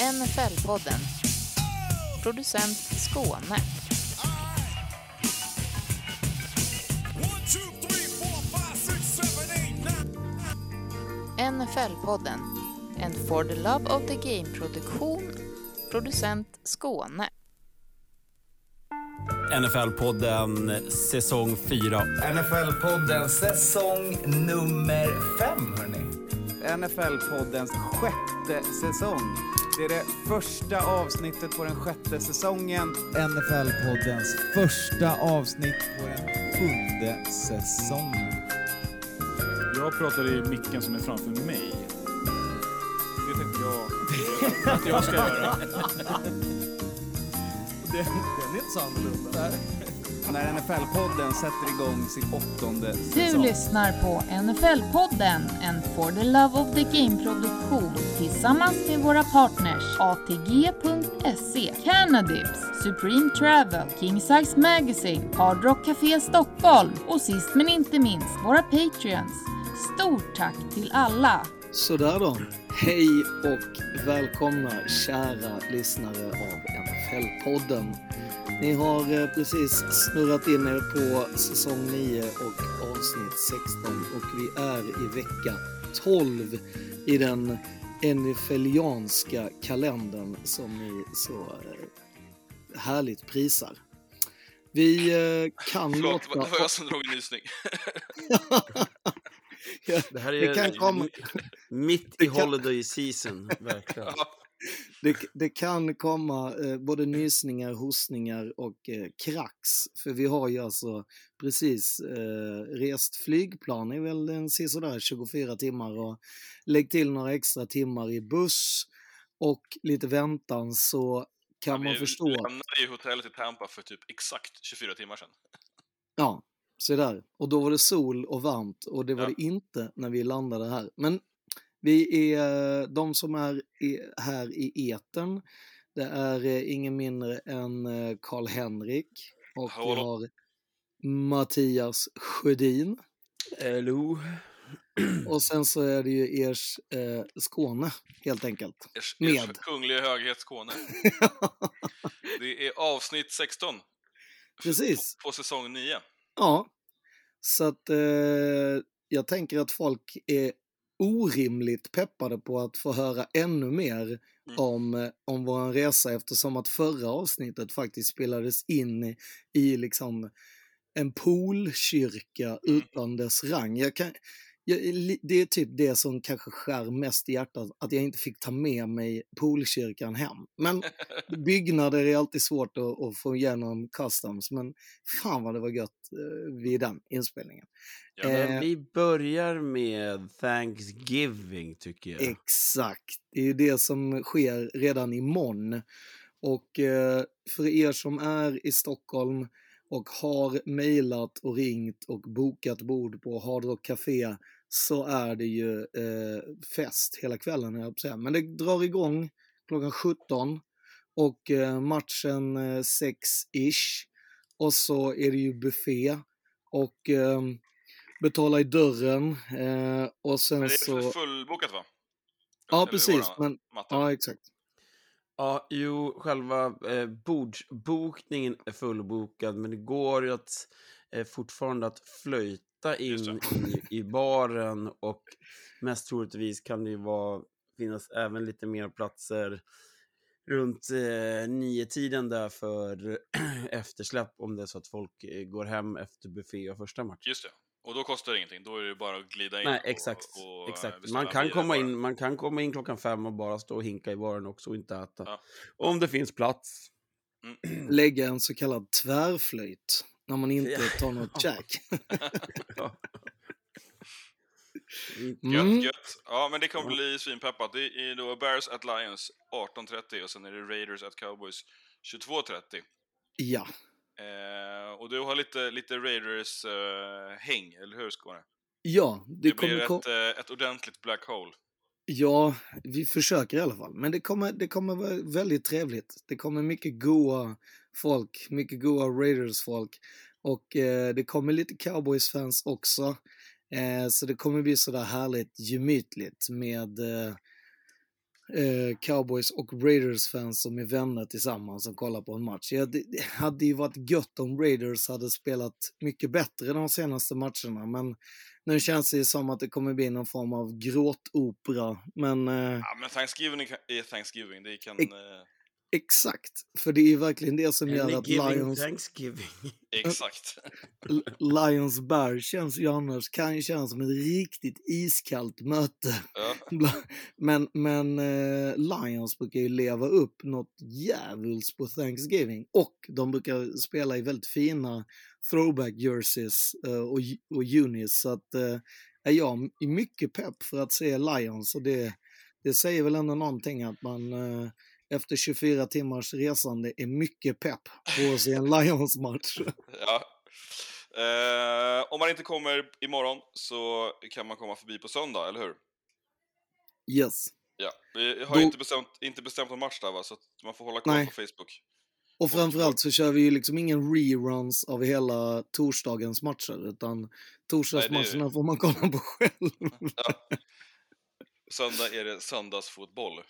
NFL-podden. Producent Skåne. NFL-podden. En For the Love of the Game-produktion. Producent Skåne. NFL-podden säsong 4. NFL-podden säsong nummer fem, hörni. NFL-poddens sjätte säsong. Det är det första avsnittet på den sjätte säsongen. NFL-poddens första avsnitt på den sjunde säsongen. Jag pratar i micken som är framför mig. Det tänkte jag att jag ska göra. Den, den är inte så annorlunda. När NFL-podden sätter igång sin åttonde Du säsong. lyssnar på NFL-podden, en For the Love of the Game-produktion tillsammans med våra partners ATG.se, Cannadips, Supreme Travel, King Size Magazine, Hard Rock Café Stockholm och sist men inte minst våra Patreons. Stort tack till alla! Sådär då. Hej och välkomna kära lyssnare av NFL-podden. Ni har eh, precis snurrat in er på säsong 9 och avsnitt 16 och vi är i vecka 12 i den NFLianska kalendern som ni så eh, härligt prisar. Vi eh, kan Förlåt, låta... det var jag som drog en nysning. Det här Det är kan komma- mitt i Det holiday season, verkligen. Ja, Det, det kan komma eh, både nysningar, hostningar och eh, krax. För vi har ju alltså precis eh, rest flygplan i väl en sådär 24 timmar och lägg till några extra timmar i buss och lite väntan så kan man vi förstå. att- lämnade ju hotellet i Tampa för typ exakt 24 timmar sedan. Ja, så där. Och då var det sol och varmt och det var Ja. det inte när vi landade här. Men vi är de som är här i etern. Det är eh, ingen mindre än eh, Karl-Henrik och vi Hallå. har Mattias Sjödin. Hello. Och sen så är det ju ers eh, Skåne helt enkelt. Ers, Med. ers kungliga höghet Skåne. Det är avsnitt 16. Precis. På, på säsong 9. Ja, så att eh, jag tänker att folk är orimligt peppade på att få höra ännu mer Mm. om, om vår resa eftersom att förra avsnittet faktiskt spelades in i, i liksom en poolkyrka utan dess rang. Jag kan, det är typ det som kanske skär mest i hjärtat, att jag inte fick ta med mig poolkyrkan hem. Men byggnader är alltid svårt att, att få igenom customs, men fan vad det var gött eh, vid den inspelningen. Ja, Eh, vi börjar med Thanksgiving, tycker jag. Exakt, det är ju det som sker redan imorgon. Och eh, för er som är i Stockholm och har mejlat och ringt och bokat bord på Hard Rock Café så är det ju eh, fest hela kvällen, jag säga. Men det drar igång klockan 17 och eh, matchen eh, 6-ish. Och så är det ju buffé och eh, betala i dörren eh, och sen Men det är så... fullbokat va? Ja, Eller precis. Men, ja, exakt. Ja, jo, själva eh, bordsbokningen är fullbokad, men det går ju att eh, fortfarande att flöjta in i, i baren och mest troligtvis kan det ju vara, finnas även lite mer platser runt eh, nio tiden där för eftersläpp om det är så att folk eh, går hem efter buffé och första match. Just det. Och då kostar det ingenting. Då är det bara att glida in Nej, och, exakt. och, eh, exakt. Man, kan komma in, man kan komma in klockan fem och bara stå och hinka i baren också och inte äta. Ja. Om det finns plats. Lägga en så kallad tvärflöjt när man inte Ja. tar något jack. Ja. Gött, Mm. gött. Ja, men det kommer bli svinpeppat. Det är då Bears at Lions 18.30 och sen är det Raiders at Cowboys 22.30. Ja, Eh, och du har lite, lite Raiders-häng, eller hur Skåne? ja, det, Det, kommer blir kom- ett, eh, ett ordentligt black hole. Ja, vi försöker i alla fall. Men det kommer, det kommer vara väldigt trevligt. Det kommer mycket goa folk, mycket goa Raiders-folk. Och eh, det kommer lite Cowboys-fans också. Eh, så det kommer bli sådär härligt gemytligt med eh, eh, Cowboys och Raiders-fans som är vänner tillsammans som kollar på en match. Ja, det, det hade ju varit gött om Raiders hade spelat mycket bättre de senaste matcherna, men nu känns det ju som att det kommer bli någon form av gråtopera. Men eh, Ja, men Thanksgiving är Thanksgiving. Det kan... Eh, exakt, för det är ju verkligen det som gör att Lions, Thanksgiving. exakt. Lions Bears känns ju annars, kan ju kännas som ett riktigt iskallt möte. Ja. Men, men eh, Lions brukar ju leva upp något djävulskt på Thanksgiving och de brukar spela i väldigt fina throwback jerseys eh, och, och unis. Så att eh, är jag är mycket pepp för att se Lions och det, det säger väl ändå någonting att man eh, efter 24 timmars resande är mycket pepp på att se en Lions-match. Ja. Eh, om man inte kommer imorgon så kan man komma förbi på söndag, eller hur? Yes. Ja. Vi har Då- inte, bestämt, inte bestämt någon match där va, så man får hålla koll på Facebook. Och framförallt så kör vi ju liksom ingen reruns av hela torsdagens matcher, utan torsdagsmatcherna får man kolla på själv. Ja. Söndag är det söndagsfotboll.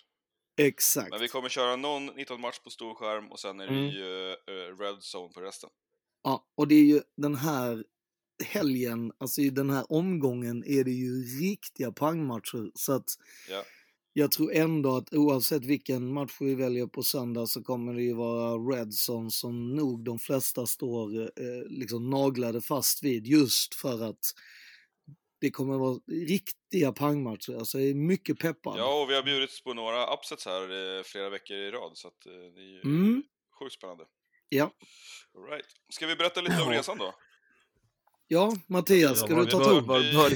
Exakt. Men vi kommer köra någon 19-match på stor skärm och sen är det Mm. ju eh, Red Zone på resten. Ja, och det är ju den här helgen, alltså i den här omgången är det ju riktiga pangmatcher. Så att Ja. jag tror ändå att oavsett vilken match vi väljer på söndag så kommer det ju vara Redson som nog de flesta står eh, liksom naglade fast vid just för att det kommer vara riktiga pangmatcher. Alltså jag är mycket peppad. Ja, och vi har bjudits på några upsets här eh, flera veckor i rad, så att, eh, det är ju Mm. sjukt spännande. Ja. All right. Ska vi berätta lite om resan då? Ja, Mattias, ska Ja, du ta var, ton? var, var,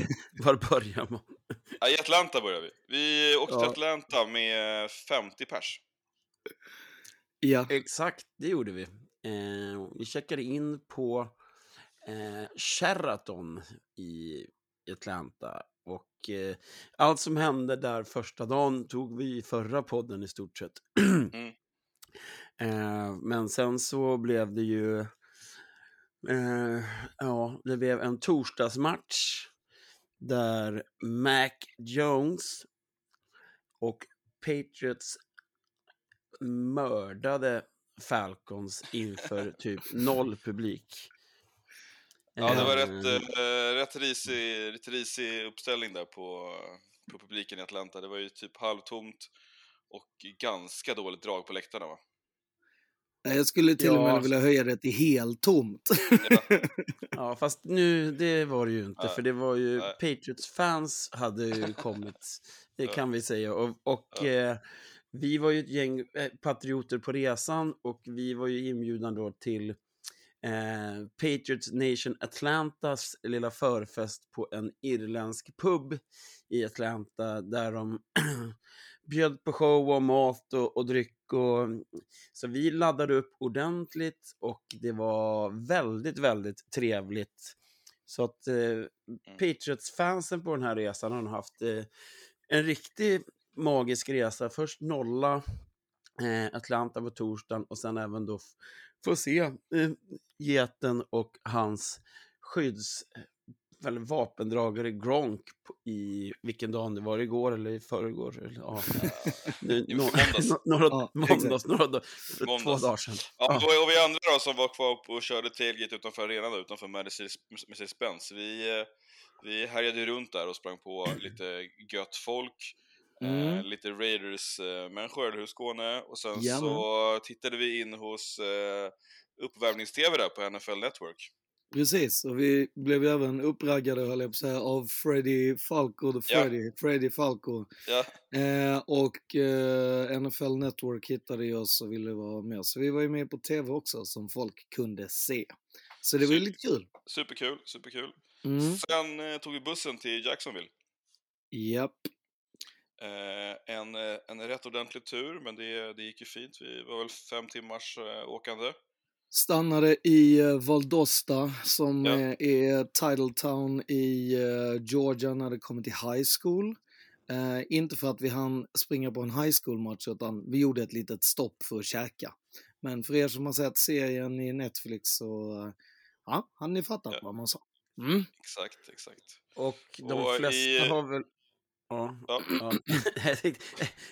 var börjar man? Ja, I Atlanta börjar vi. Vi åkte till Ja. Atlanta med 50 pers. Ja. Exakt, det gjorde vi. Eh, vi checkade in på eh, Sheraton i Atlanta. Och eh, allt som hände där första dagen tog vi i förra podden i stort sett. Mm. eh, men sen så blev det ju... Eh, ja, det blev en torsdagsmatch där Mac Jones och Patriots mördade Falcons inför typ noll publik. Ja, det var rätt, eh, rätt, risig, rätt risig uppställning där på, på publiken i Atlanta. Det var ju typ halvtomt och ganska dåligt drag på läktarna va? Nej, Jag skulle till och Ja. med vilja höja det till helt tomt. Ja, Ja, fast nu, det var det ju inte, Nej, för det var ju nej. Patriots-fans hade ju kommit, det kan vi säga. Och, och Ja. eh, vi var ju ett gäng eh, patrioter på resan och vi var ju inbjudna då till eh, Patriots Nation Atlantas lilla förfest på en irländsk pub i Atlanta där de bjöd på show och mat och, och dryck. Och, så vi laddade upp ordentligt och det var väldigt, väldigt trevligt. Så att eh, Patriots-fansen på den här resan har haft eh, en riktig magisk resa. Först nolla eh, Atlanta på torsdagen och sen även då f- få se eh, geten och hans skydds eller vapendragare Gronk i vilken dag det var, igår eller i förrgår? Eller, ja. Nu- nå- måndags. nå- några, Ja, måndags, några dagar, två Måndags. dagar sedan. Ja, Ja. och, och vi andra då som var kvar och körde tailgate utanför arenan då, utanför Mercedes- Mercedes-Benz. Vi, eh, vi härjade ju runt där och sprang på lite gött folk. Eh, Mm. lite Raiders-människor, eller hur Skåne? Och sen Jajamän. så tittade vi in hos eh, uppvärmnings-tv där på NFL Network. Precis, och vi blev även uppraggade, höll jag på att säga, av Freddy Falco, the Ja. Freddy, Freddy Falco. Ja, Eh, och eh, NFL Network hittade ju oss och ville vara med. Så vi var ju med på tv också, som folk kunde se. Så det var ju lite kul. superkul, superkul. Mm. Sen eh, tog vi bussen till Jacksonville. Japp. Eh, en, eh, en rätt ordentlig tur, men det, det gick ju fint. Vi var väl fem timmars eh, åkande. Stannade i eh, Valdosta som Ja. eh, är Title Town i eh, Georgia när det kommer till high school. Eh, inte för att vi hann springa på en high school-match utan vi gjorde ett litet stopp för att käka. Men för er som har sett serien i Netflix så eh, ja, har ni fattat Ja. vad man sa. Mm. Exakt, exakt. Och de Och flesta i- har väl... Ja, Ja. ja. jag, tänkte,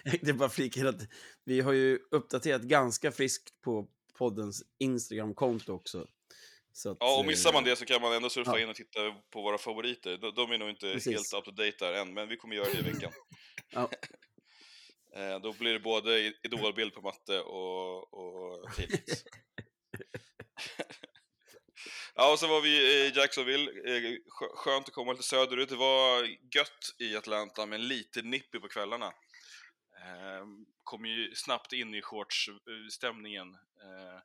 jag tänkte bara flika in att vi har ju uppdaterat ganska friskt på poddens Instagram-konto också. Så att, Ja, och missar man eh, det så kan man ändå surfa ja. in och titta på våra favoriter. De, de är nog inte Precis. helt up to date där än, men vi kommer göra det i veckan. Ja. Eh, Då blir det både i- idolbild på matte och, och. Ja, och så var vi i Jacksonville. Eh, skönt att komma lite söderut. Det var gött i Atlanta, men lite nippig på kvällarna. Ehm, kom ju snabbt in i shortsstämningen, ehm,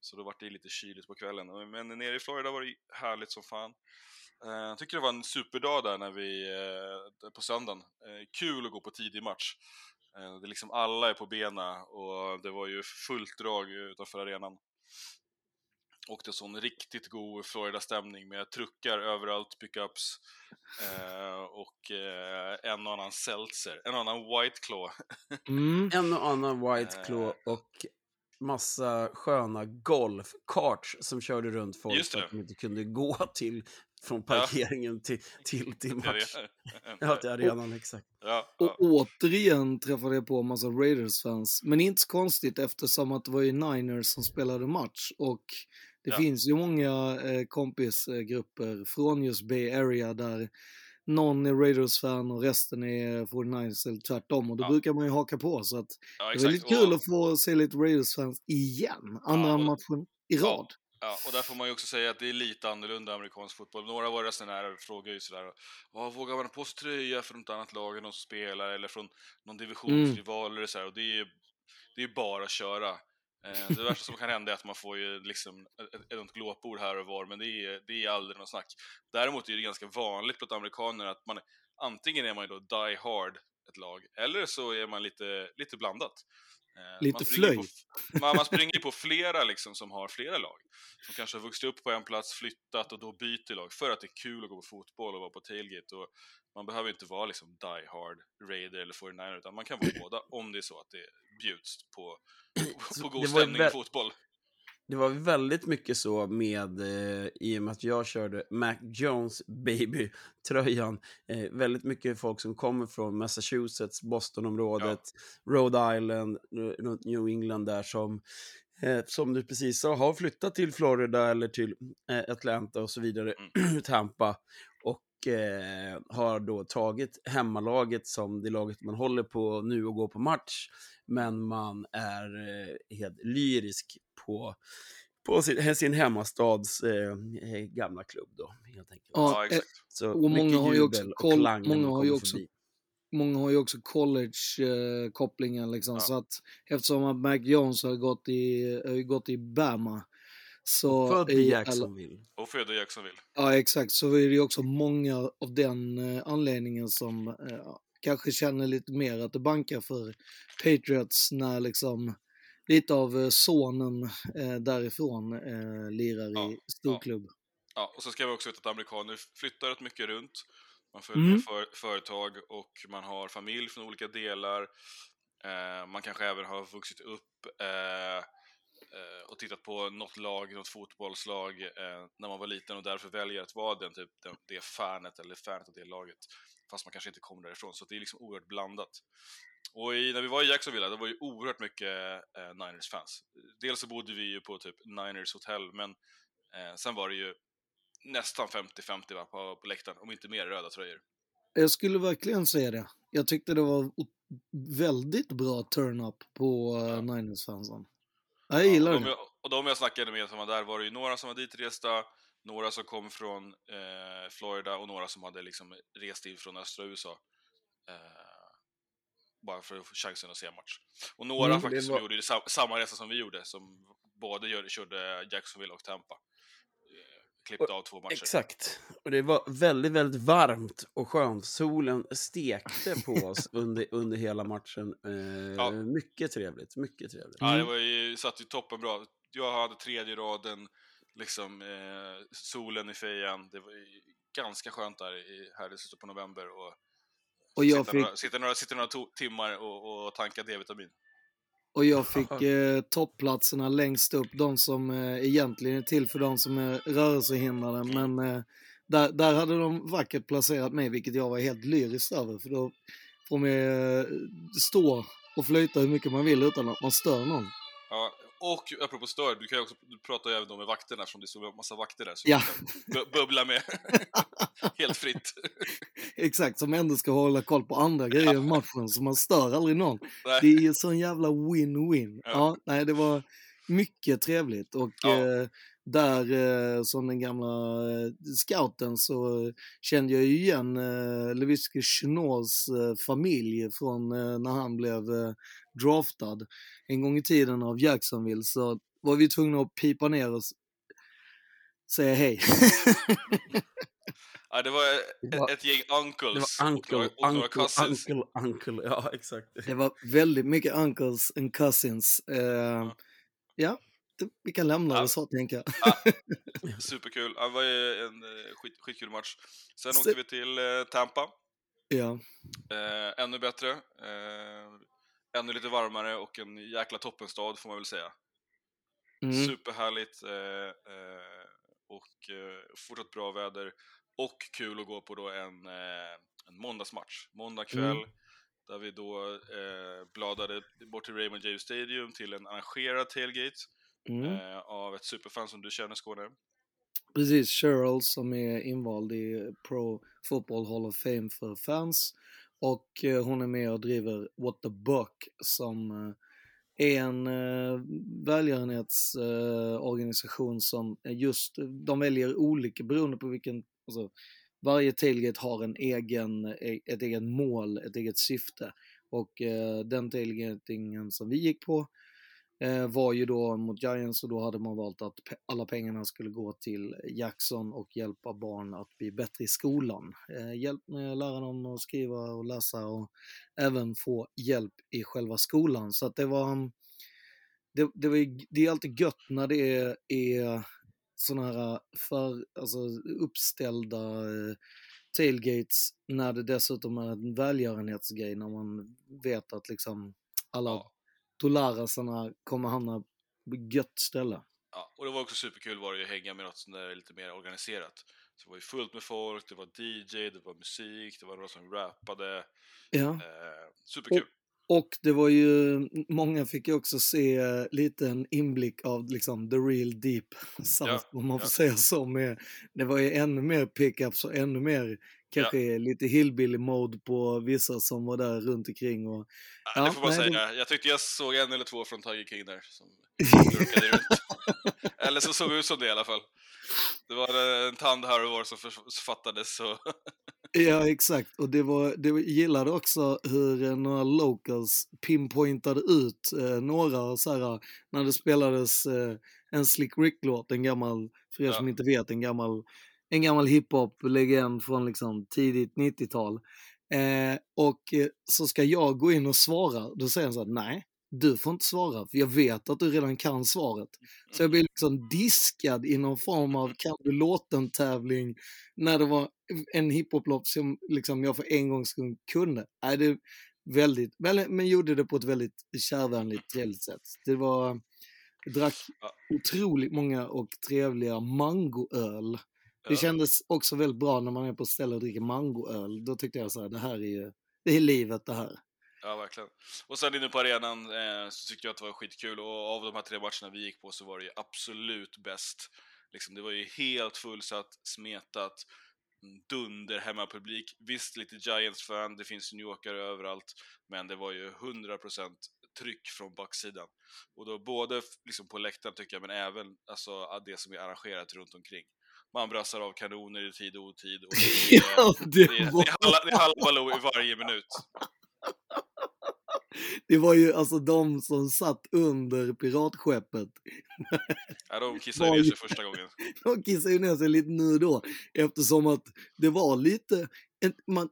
Så då var det lite kyligt på kvällen. Men nere i Florida var det härligt som fan. Ehm, jag tycker det var en superdag där när vi, eh, på söndagen. Eh, kul att gå på tidig match. Det är liksom alla är på bena och det var ju fullt drag utanför arenan. Och det är sån riktigt god Florida-stämning med truckar överallt, pickups eh, och eh, en och annan seltzer, en och annan white claw. Mm. En och annan White Claw Eh. och massa sköna golfkarts som körde runt folk för det. att de inte kunde gå till från parkeringen till, till, till match. Ja, till arenan, exakt. Ja, Och ja. återigen träffade jag på en massa Raiders-fans. Men inte så konstigt eftersom att det var ju Niners som spelade match. Och det Ja. finns ju många eh, kompisgrupper från just Bay Area där någon är Raiders-fan och resten är 49ers eller tvärtom. Och då Ja. brukar man ju haka på. Så att ja det är väldigt kul Och- att få se lite Raiders-fans igen. Andra Ja, och- matchen i rad. Ja, och där får man ju också säga att det är lite annorlunda amerikansk fotboll. Några av våra resenärer frågar ju sådär, "Ja, vågar man på sig tröja från ett annat lag än de som spelar eller från någon divisionsrival eller så här. Och det är ju det är bara att köra. Eh, Det värsta som kan hända är att man får ju liksom ett, ett glåpord här och var, men det är, det är aldrig något snack. Däremot är det ganska vanligt bland amerikaner att man antingen är man ju då die hard ett lag, eller så är man lite, lite blandat. Eh, Lite man flöj. På, man, man springer på flera liksom som har flera lag. Som kanske har vuxit upp på en plats, flyttat och då byter lag för att det är kul att gå på fotboll och vara på tailgate. Och man behöver inte vara liksom die hard Raider eller 49 utan man kan vara båda om det är så att det bjuds på, på, god stämning i fotboll. Det var väldigt mycket så med, eh, i och med att jag körde Mac Jones baby-tröjan, eh, väldigt mycket folk som kommer från Massachusetts, Bostonområdet, Rhode Island, New England där som, eh, som du precis sa, har flyttat till Florida eller till eh, Atlanta och så vidare, Tampa. Eh, har då tagit hemmalaget som det laget man håller på nu och går på match. Men man är eh, helt lyrisk på, på sin, sin hemmastads eh, eh, gamla klubb då, helt enkelt. Ja, exakt. Så och många har ju också koll- många har ju också förbi. många har ju också college-kopplingen liksom. Ja. Så att eftersom att Mac Jones har gått i, har gått i Bama. Så Född i Jacksonville. Och född i Jacksonville. Ja, exakt. Så är det också många av den eh, anledningen som eh, kanske känner lite mer att det bankar för Patriots när liksom lite av eh, sonen eh, därifrån eh, lirar Ja, i storklubb. Ja, och så ska vi också veta att amerikaner flyttar rätt mycket runt. Man följer Mm. för, företag och man har familj från olika delar. Eh, man kanske även har vuxit upp eh, och tittat på något lag, något fotbollslag eh, när man var liten och därför väljer att vara den, typ, den, det fanet eller fanet av det laget. Fast man kanske inte kommer därifrån, så det är liksom oerhört blandat. Och i, när vi var i Jacksonville, det var ju oerhört mycket eh, Niners-fans. Dels så bodde vi ju på typ Niners hotell, men eh, sen var det ju nästan 50-50 va, på, på läktaren, om inte mer röda tröjor. Jag skulle verkligen säga det. Jag tyckte det var väldigt bra turn-up på uh, Ja. Niners-fansen. Jag gillar och, de, det. och de jag snackade med som var där var det ju några som var ditresta, några som kom från eh, Florida och några som hade liksom rest in från östra USA. Eh, bara för att få chansen att se match. Och några Mm, faktiskt det som var- gjorde sam, samma resa som vi gjorde, som både gör, körde Jacksonville och Tampa. Klippte av två matcher. Exakt. Och det var väldigt, väldigt varmt och skönt. Solen stekte på oss under, under hela matchen. Eh, Ja. Mycket trevligt, mycket trevligt. Ja, det Mm. var ju, satt ju toppen bra. Jag hade tredje raden, liksom eh, solen i fejan. Det var ju ganska skönt där i, här i slutet på november. Och, Och jag sitta, fick- några, sitta några, sitta några timmar och, och tanka D-vitamin. Och jag fick eh, toppplatserna längst upp, de som eh, egentligen är till för de som är rörelsehindrade. Men eh, där, där hade de vackert placerat mig, vilket jag var helt lyrisk över. För då får man eh, stå och flöjta hur mycket man vill utan att man stör någon. Ja, och apropå stör, du kan också du pratar ju även då med vakterna eftersom det står en massa vakter där. Så Ja. bubbla med. Helt fritt. Exakt, som ändå ska hålla koll på andra grejer i matchen, så man stör aldrig någon. Nej. Det är ju sån jävla win-win. Ja. Ja. nej, det var mycket trevligt. Och Ja. eh, där, eh, som den gamla eh, scouten, så kände jag ju igen eh, Lewinsky Chenaux eh, familj från eh, när han blev eh, draftad en gång i tiden av Jacksonville. Så var vi tvungna att pipa ner och säga hej. Ja, det var Det var- ett, ett gäng Det uncles var och uncle, och uncle, cousins. uncle, uncle. Ja, exakt. Det var väldigt mycket uncles and cousins. Eh, ja, det, vi kan lämna Ja. det så tänker jag. Superkul. Ja, Det var en eh, skit, skitkul match. Sen Se- åkte vi till eh, Tampa. Ja, Eh, ännu bättre. Eh, ännu lite varmare och en jäkla toppenstad får man väl säga. mm. Superhärligt eh, och fortsatt bra väder. Och kul att gå på då en, en måndagsmatch. Måndag kväll. Mm. Där vi då eh, bladade bort till Raymond James Stadium till en arrangerad tailgate Mm. eh, av ett superfan som du känner Skåne. Precis, Cheryl som är invald i Pro Football Hall of Fame för fans. Och eh, hon är med och driver What the Buck som eh, är en eh, välgörenhetsorganisation organisation som just, de väljer olika beroende på vilken, alltså, varje tailgate har en egen, ett eget mål, ett eget syfte. Och eh, den tailgatingen som vi gick på Eh, var ju då mot Giants och då hade man valt att pe- alla pengarna skulle gå till Jackson och hjälpa barn att bli bättre i skolan. Eh, hjälp med att lära dem att skriva och läsa och även få hjälp i själva skolan. Så att det var, mm, det, det, var ju, det är alltid gött när det är, är sådana här eh, för, alltså uppställda eh, tailgates när det dessutom är en välgörenhetsgrej när man vet att liksom alla Ja. dolarasarna kommer hamna på gött ställe. Ja, och det var också superkul var det ju att hänga med något sånt där lite mer organiserat. Så det var ju fullt med folk, det var DJ, det var musik, det var några som rappade. Ja. Eh, superkul. Och det var ju, många fick ju också se lite en inblick av liksom the real deep South, Ja, om man får ja. säga så. Med, det var ju ännu mer pickups och ännu mer kanske lite hillbilly mode på vissa som var där runt omkring. Och, Ja, ja, det får man nej, säga. Jag tyckte jag såg en eller två från Tiger King där som lurkade runt. eller så såg det ut som det i alla fall. Det var en tand här och var som fattades. Så. Ja, exakt. Och det var, det gillade också hur eh, några locals pinpointade ut eh, några så här, när det spelades eh, en Slick Rick-låt, en gammal, för er Ja. som inte vet, en gammal, en gammal hiphop-legend från liksom tidigt 90-tal. Eh, och eh, så ska jag gå in och svara, då säger han så här, nej, du får inte svara, för jag vet att du redan kan svaret. Så jag blir liksom diskad i någon form av kan du låten-tävling när det var en hiphop-lopp som liksom jag för en gångs skull kunde. Nej, det väldigt, men gjorde det på ett väldigt kärvänligt, trevligt sätt. Det var, drack otroligt många och trevliga mangoöl. Det kändes också väldigt bra när man är på ställe och dricker mangoöl. Då tyckte jag så här, det här är ju, det är livet det här. Ja, verkligen. Och sen inne på arenan eh, så tyckte jag att det var skitkul och av de här tre matcherna vi gick på så var det ju absolut bäst. Liksom, det var ju helt fullsatt, smetat, mm, dunder hemmapublik. Visst, lite Giants-fan, det finns New Yorkare överallt, men det var ju 100% tryck från backsidan. Och då både liksom på läktaren tycker jag, men även alltså, det som är arrangerat runt omkring. Man brassar av kanoner i tid och otid. Och det, är, Ja, det, det det, är halla, det är hallabaloo i varje minut. Det var ju alltså de som satt under piratskeppet. Ja, de kissade Var ner ju- sig första gången. De kissade ju ner sig lite nu då eftersom att det var lite, man,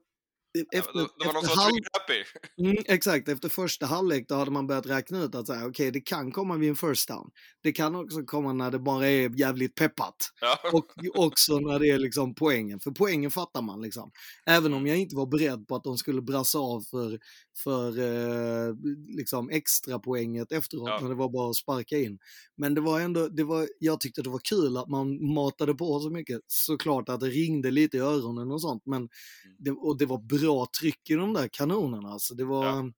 efter, det, det var någon trigger happy. Mm, exakt, efter första halvlek då hade man börjat räkna ut att okej, det kan komma vid en first down. Det kan också komma när det bara är jävligt peppat. Ja. Och också när det är liksom poängen, för poängen fattar man liksom. Även om jag inte var beredd på att de skulle brassa av för, för eh, liksom extra poänget efteråt, Ja. när det var bara att sparka in. Men det var ändå, det var, jag tyckte det var kul att man matade på så mycket. Såklart att det ringde lite i öronen och sånt, men det, och det var bra tryck i de där kanonerna. Alltså det var, Ja.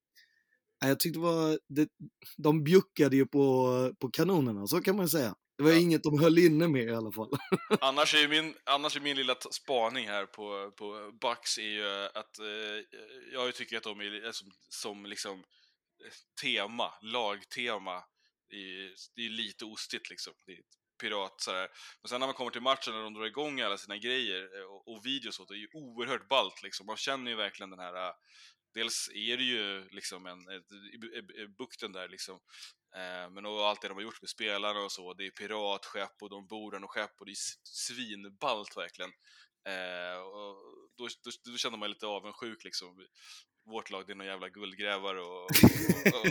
Jag tyckte det var, det, de bjuckade ju på, på kanonerna, så kan man säga. Det var Ja. inget de höll inne med i alla fall. Annars är min, annars är min lilla spaning här på, på Bucks är ju att eh, jag tycker att de är som, som liksom eh, tema, lagtema, det är, det är lite ostigt liksom. Det är pirat sådär. Men sen när man kommer till matchen när de drar igång alla sina grejer eh, och, och videos åt det, är ju oerhört ballt liksom. Man känner ju verkligen den här, eh, dels är det ju liksom en, ett, i- i- i bukten där liksom, Eh, men och allt det de har gjort med spelarna och så, det är piratskepp och de bor och skepp och det är svinballt verkligen. Eh, och då, då, då känner man lite avundsjuk liksom. Vårt lag, det är någon jävla guldgrävare och, och,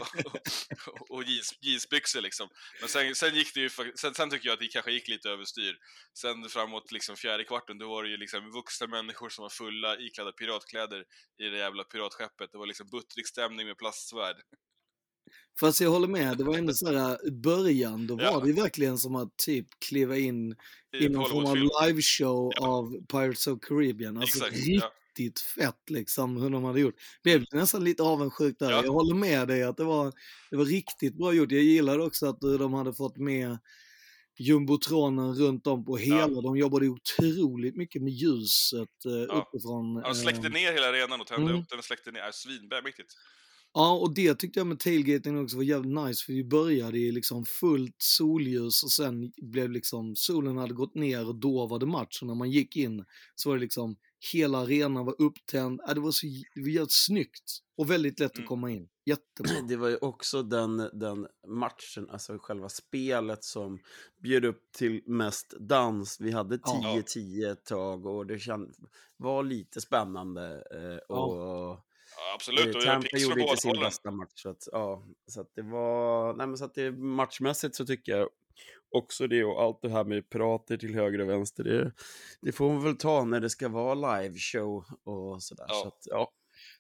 och, och, jeans, jeansbyxor liksom. Men sen, sen gick det ju, sen, sen tycker jag att det kanske gick lite överstyr. Sen framåt liksom fjärde kvarten, då var det ju liksom vuxna människor som var fulla, iklädda piratkläder i det jävla piratskeppet. Det var liksom buttrickstämning med plastsvärd. Fast jag håller med, det var ändå så här, början, då var Ja. det verkligen som att typ kliva in I någon form av liveshow Ja. av Pirates of Caribbean. Alltså Exakt, riktigt ja. fett liksom hur de hade gjort. Blev nästan lite avundsjuk där. Ja. Jag håller med dig att det var, det var riktigt bra gjort. Jag gillade också att eh, de hade fått med jumbotronen runt om på hela. De jobbade otroligt mycket med ljuset eh, Ja. uppifrån. Ja, de eh, släckte ner hela arenan och tände Mm. upp den och släckte ner. Ja, Svinmäktigt. Ja, och det tyckte jag med tailgating också var jävligt nice, för vi började i liksom fullt solljus och sen blev liksom, solen hade gått ner och då var det match. Och när man gick in så var det liksom, hela arenan var upptänd. Ja, det var så det var jävligt snyggt och väldigt lätt att Mm. komma in. Jättebra. Det var ju också den, den matchen, alltså själva spelet som bjöd upp till mest dans. Vi hade Ja. 10-10 ett tag och det känd, var lite spännande. Eh, och, Ja, absolut, Eh, och Tampa gjorde inte sin bästa match. Så att, ja, så att det var... Nej, men så att det, matchmässigt så tycker jag också det och allt det här med prater till höger och vänster. Det, det får man väl ta när det ska vara liveshow och sådär. Ja. Så att, ja.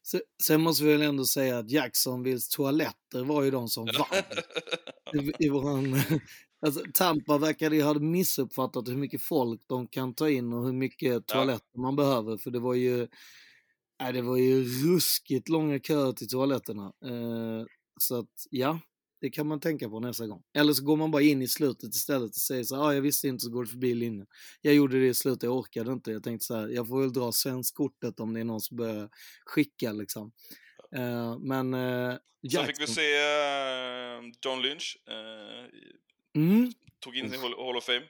Se- Sen måste vi väl ändå säga att Jacksonvilles toaletter var ju de som vann. I, i våran, alltså, Tampa verkade ju ha missuppfattat hur mycket folk de kan ta in och hur mycket toaletter man behöver. För det var ju, nej, det var ju ruskigt långa köer till toaletterna. Eh, så att ja, det kan man tänka på nästa gång. Eller så går man bara in i slutet istället och säger så här, ah, jag visste inte så går det förbi linjen. Jag gjorde det i slutet, jag orkade inte. Jag tänkte så här, jag får väl dra svenskkortet om det är någon som börjar skicka liksom. Eh, men eh, Sen fick vi se eh, John Lynch. eh, mm, tog in sin Hall Hall of Fame.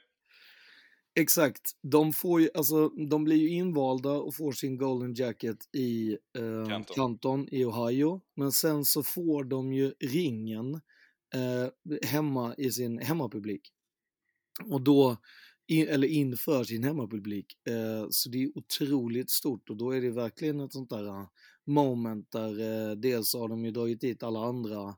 Exakt. De, får ju, alltså, de blir ju invalda och får sin Golden Jacket i eh, Canton. Canton. i Ohio. Men sen så får de ju ringen eh, hemma i sin hemmapublik. Och då, in, eller inför sin hemmapublik. Eh, så det är otroligt stort och då är det verkligen ett sånt där eh, moment där eh, dels har de ju dragit dit alla andra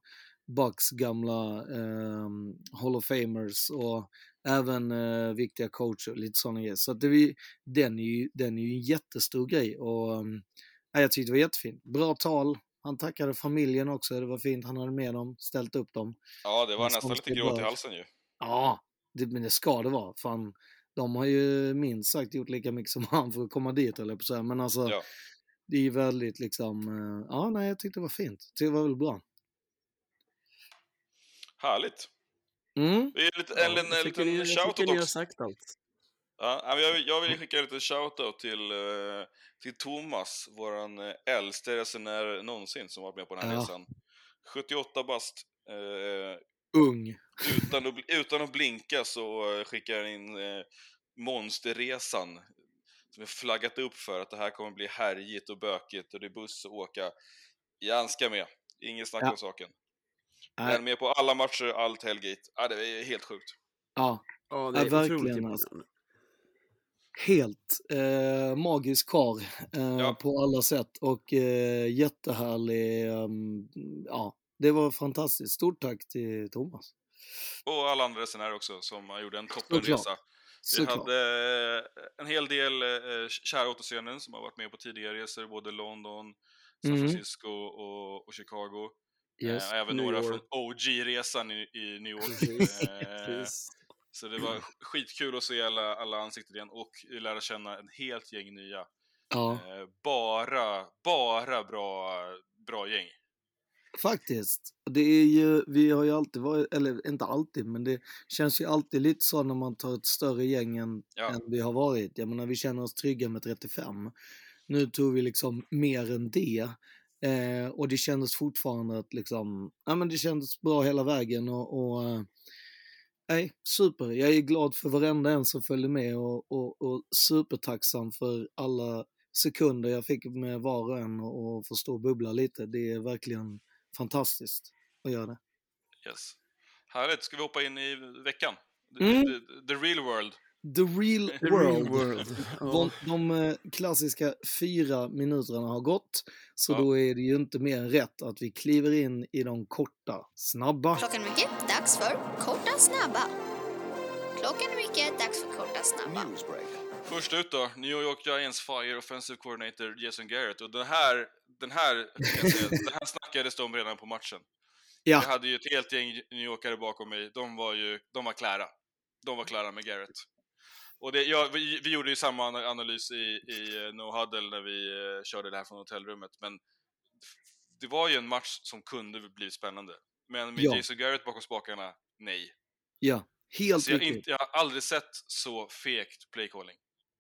Bucks gamla eh, Hall of Famers och även eh, viktiga coacher, och lite sådana grejer. Så att det, den, är ju, den är ju en jättestor grej och eh, jag tyckte det var jättefint. Bra tal. Han tackade familjen också, det var fint. Han hade med dem, ställt upp dem. Ja, det var nästan lite gråt i halsen ju. Ja, det, men det ska det vara. Fan, de har ju minst sagt gjort lika mycket som han för att komma dit, eller på så här. Men alltså, Ja. det är ju väldigt liksom, eh, ja nej jag tyckte det var fint. Det var väldigt bra. Härligt. Mm. Vi är lite, en, en, en jag tycker liten ni- jag tycker shoutout ni har också. sagt allt. Ja, ja, jag, vill- jag vill skicka en liten shoutout till, eh, till Thomas, våran eh, äldste resenär någonsin som varit med på den här Ja. resan. 78 bast. Eh, Ung. utan, att, utan att blinka så eh, skickar han in eh, Monsterresan. Som är flaggat upp för att det här kommer bli härjigt och bökigt och det är buss att åka. Jag ska med. Inget snack Ja. om saken. Nej, Men med på alla matcher, allt Hellgate. Ja, det är helt sjukt. ja, Ja, det Ja, är verkligen, otroligt. Helt eh, magisk karl eh, Ja. på alla sätt och eh, jättehärlig. ehm, ja, det var fantastiskt. Stort tack till Thomas. Och alla andra resenärer också som gjorde en toppenresa. Vi hade eh, en hel del eh, kära återseenden som har varit med på tidigare resor, både London, San Mm. Francisco och, och Chicago. Yes. Eh, även New några York. från OG-resan i, i New York. Så det var skitkul att se alla, alla ansikten igen och lära känna en helt gäng nya. Ja, Eh, bara, bara bra, bra gäng. faktiskt. Det är ju, vi har ju alltid varit, eller inte alltid, men det känns ju alltid lite så när man tar ett större gäng än, Ja. än vi har varit. Jag menar, vi känner oss trygga med 35. Nu tog vi liksom mer än det. Eh, och det kändes fortfarande att liksom, ja men det kändes bra hela vägen och, och eh, nej, super. Jag är glad för varenda en som följde med och, och, och supertacksam för alla sekunder jag fick med var och en och, få stå och bubbla lite. Det är verkligen fantastiskt att göra det. Yes. Härligt, ska vi hoppa in i veckan? The, Mm. the, the real world. The real Real world. world. De, de eh, klassiska fyra minuterna har gått, så Ja. då är det ju inte mer än rätt att vi kliver in i de korta, snabba. Klockan mycket, dags för korta snabba. Klockan är mycket, dags för korta snabba. Först ut då, New York Giants Fire Offensive Coordinator Jason Garrett. Och den här, den här, den här snackades om redan på matchen. Ja, Jag hade ju ett helt gäng New Yorkare bakom mig. De var ju, de var klara. De var klara med Garrett. Och det, ja, vi, vi gjorde ju samma ana- analys i, i eh, No Huddle när vi eh, körde det här från hotellrummet. Men det var ju en match som kunde bli spännande. Men med Ja. Jason Garrett bakom spakarna, nej. ja, helt Så jag, inte, jag har aldrig sett så fegt playcalling.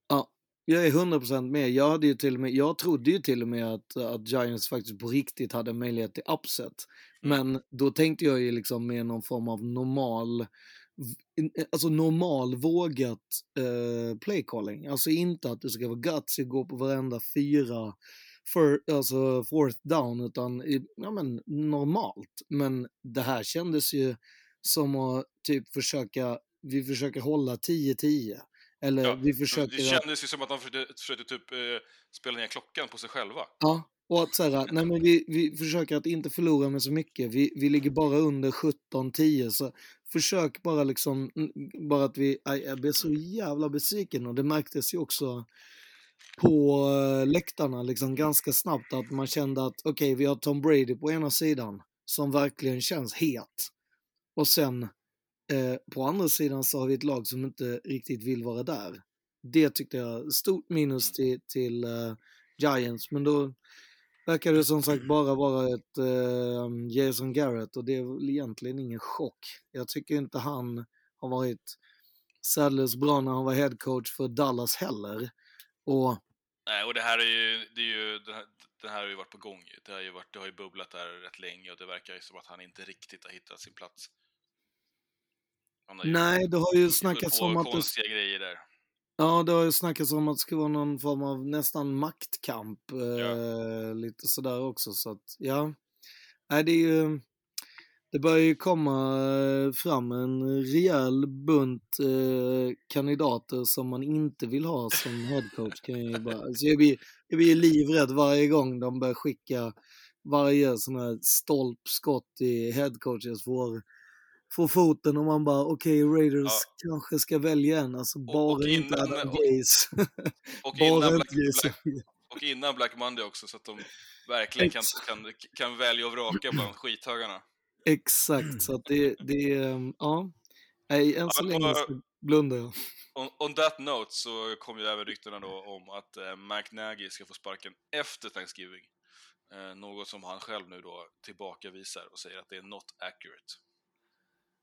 Ja, jag är 100% med. Jag, hade ju till och med, jag trodde ju till och med att, att Giants faktiskt på riktigt hade möjlighet till upset. Men då tänkte jag ju liksom med någon form av normal, alltså normal vågat eh, playcalling. Alltså inte att det ska vara gutsy gå på varenda fyra för, alltså fourth down, utan ja, men, normalt. Men det här kändes ju som att typ försöka, vi försöker hålla 10-10. Eller Ja, vi försöker... Det kändes ju som att de försökte, försökte typ eh, spela ner klockan på sig själva. Ja, och att säga, nej men vi, vi försöker att inte förlora med så mycket. Vi, vi ligger bara under 17-10 så försök bara liksom, bara att vi, jag blev så jävla besviken och det märktes ju också på eh, läktarna liksom ganska snabbt att man kände att okej, vi har Tom Brady på ena sidan som verkligen känns het. Och sen eh, på andra sidan så har vi ett lag som inte riktigt vill vara där. Det tyckte jag, stort minus till, till eh, Giants, men då verkar det som sagt bara vara ett eh, Jason Garrett och det är väl egentligen ingen chock. Jag tycker inte han har varit särdeles bra när han var head coach för Dallas heller. Och Nej, och det här är ju, det är ju, det här, har ju varit på gång ju. Det har ju, varit, det har ju bubblat där rätt länge och det verkar ju som att han inte riktigt har hittat sin plats. Nej, det har ju snackats om att det, grejer där. ja, det har ju snackats om att det ska vara någon form av nästan maktkamp. Eh, Lite sådär också, så att ja. Nej, det är ju, det börjar ju komma eh, fram en rejäl bunt eh, kandidater som man inte vill ha som headcoach. Kan jag, bara, alltså jag, blir, jag blir livrädd varje gång de börjar skicka varje sån här stolpskott i headcoaches får, får foten och man bara okej Raiders kanske ska välja en. Alltså bara och inte innan- Adam och- Gaze. Och bara innan, Black. Black, och innan Black Monday också, så att de verkligen kan, kan, kan välja och vraka bland skithögarna. Exakt, så att det, det är, ja. Nej, än så länge så blundar jag. On, on that note så kom ju även ryktena då om att eh, McNaggy ska få sparken efter Thanksgiving. Eh, något som han själv nu då tillbakavisar och säger att det är not accurate.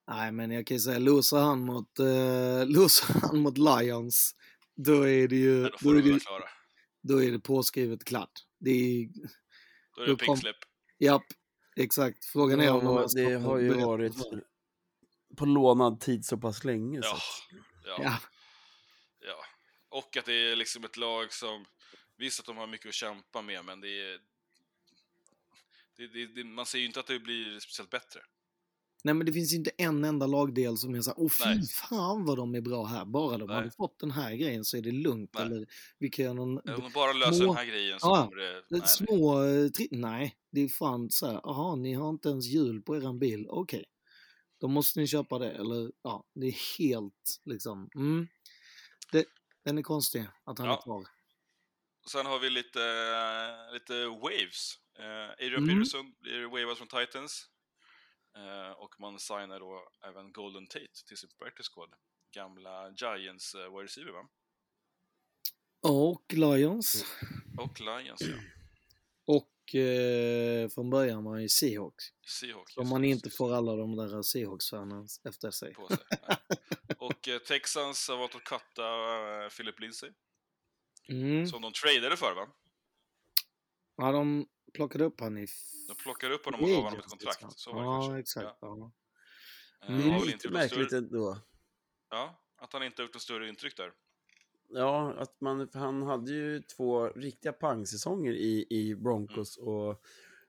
Nej, men jag kan ju säga, losar han mot, eh, losar han mot Lions, då är det ju, Men då då är de det, då är det påskrivet klart. Det är, Då är det då kom- japp, exakt. Frågan är om de ens det har ju varit på lånad tid så pass länge. Så Ja, att, ja, Ja, ja. Och att det är liksom ett lag som, visst att de har mycket att kämpa med, men det är... Det, det, det, man ser ju inte att det blir speciellt bättre. Nej men det finns inte en enda lagdel som är såhär, åh fy Nej. fan vad de är bra här. Bara de Nej. hade fått den här grejen så är det lugnt. Nej. Eller vi kan göra någon... Om bara löser små- den här grejen så Ja, kommer det... Nej, små... eh, nej, det är fan så här, jaha, ni har inte ens hjul på eran bil. Okej. Då måste ni köpa det. Eller ja, det är helt liksom... Mm. Det, den är konstig att han Ja. är kvar. Sen har vi lite, lite waves. Eh, Adrian Mm. Peterson blir wavad från Titans. Eh, och man signar då även Golden Tate till sin practice squad. Gamla Giants uh, wide receiver va? Och Lions. Och Lions ja. Och eh, från början var han ju Seahawks. Seahawks. Om man inte får alla de där Seahawks-fanen efter sig. sig. Och eh, Texans har valt att cutta eh, Philip Lindsay. Mm. Som de tradade för va? Ja, de plockade upp han i... De plockade upp honom och gav honom ett Vegas, kontrakt. liksom. Så var det Ja, kanske. exakt. Ja. Eh, Det Mm. är väl lite märkligt större, ändå. ja, att han inte har gjort något större intryck där. Ja, att man, han hade ju två riktiga pangsäsonger i, i Broncos, och,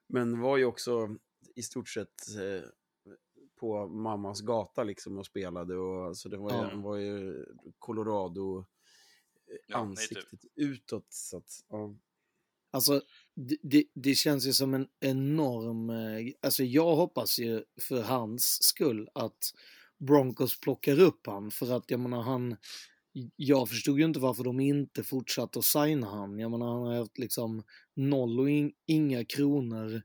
men var ju också i stort sett eh, på mammas gata liksom och spelade. Och, så det var ju, Ja. han var ju Colorado eh, Ja, ansiktet utåt. Så att, ja. Alltså, det, det, det känns ju som en enorm... Eh, alltså jag hoppas ju för hans skull att Broncos plockar upp han. För att jag menar han... Jag förstod ju inte varför de inte fortsatte att signa han. Jag menar han har haft liksom noll och in, inga kronor.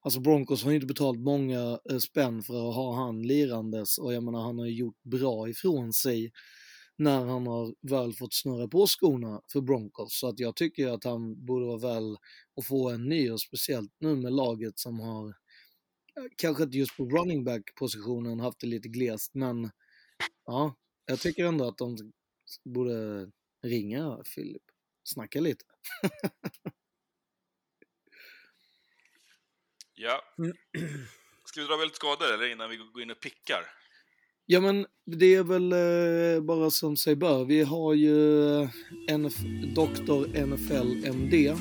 Alltså Broncos har ju inte betalt många eh, spänn för att ha han lirandes och jag menar han har ju gjort bra ifrån sig när han har väl fått snurra på skorna för Broncos. Så att jag tycker att han borde vara väl att få en ny och speciellt nu med laget som har eh, kanske inte just på running back positionen haft det lite glest men ja, jag tycker ändå att de borde ringa Filip. Snacka lite. Ja. Ska vi dra väl lite skador eller innan vi går in och pickar? Ja men det är väl eh, bara som sig bör. Vi har ju eh, NF Dr. NFL MD.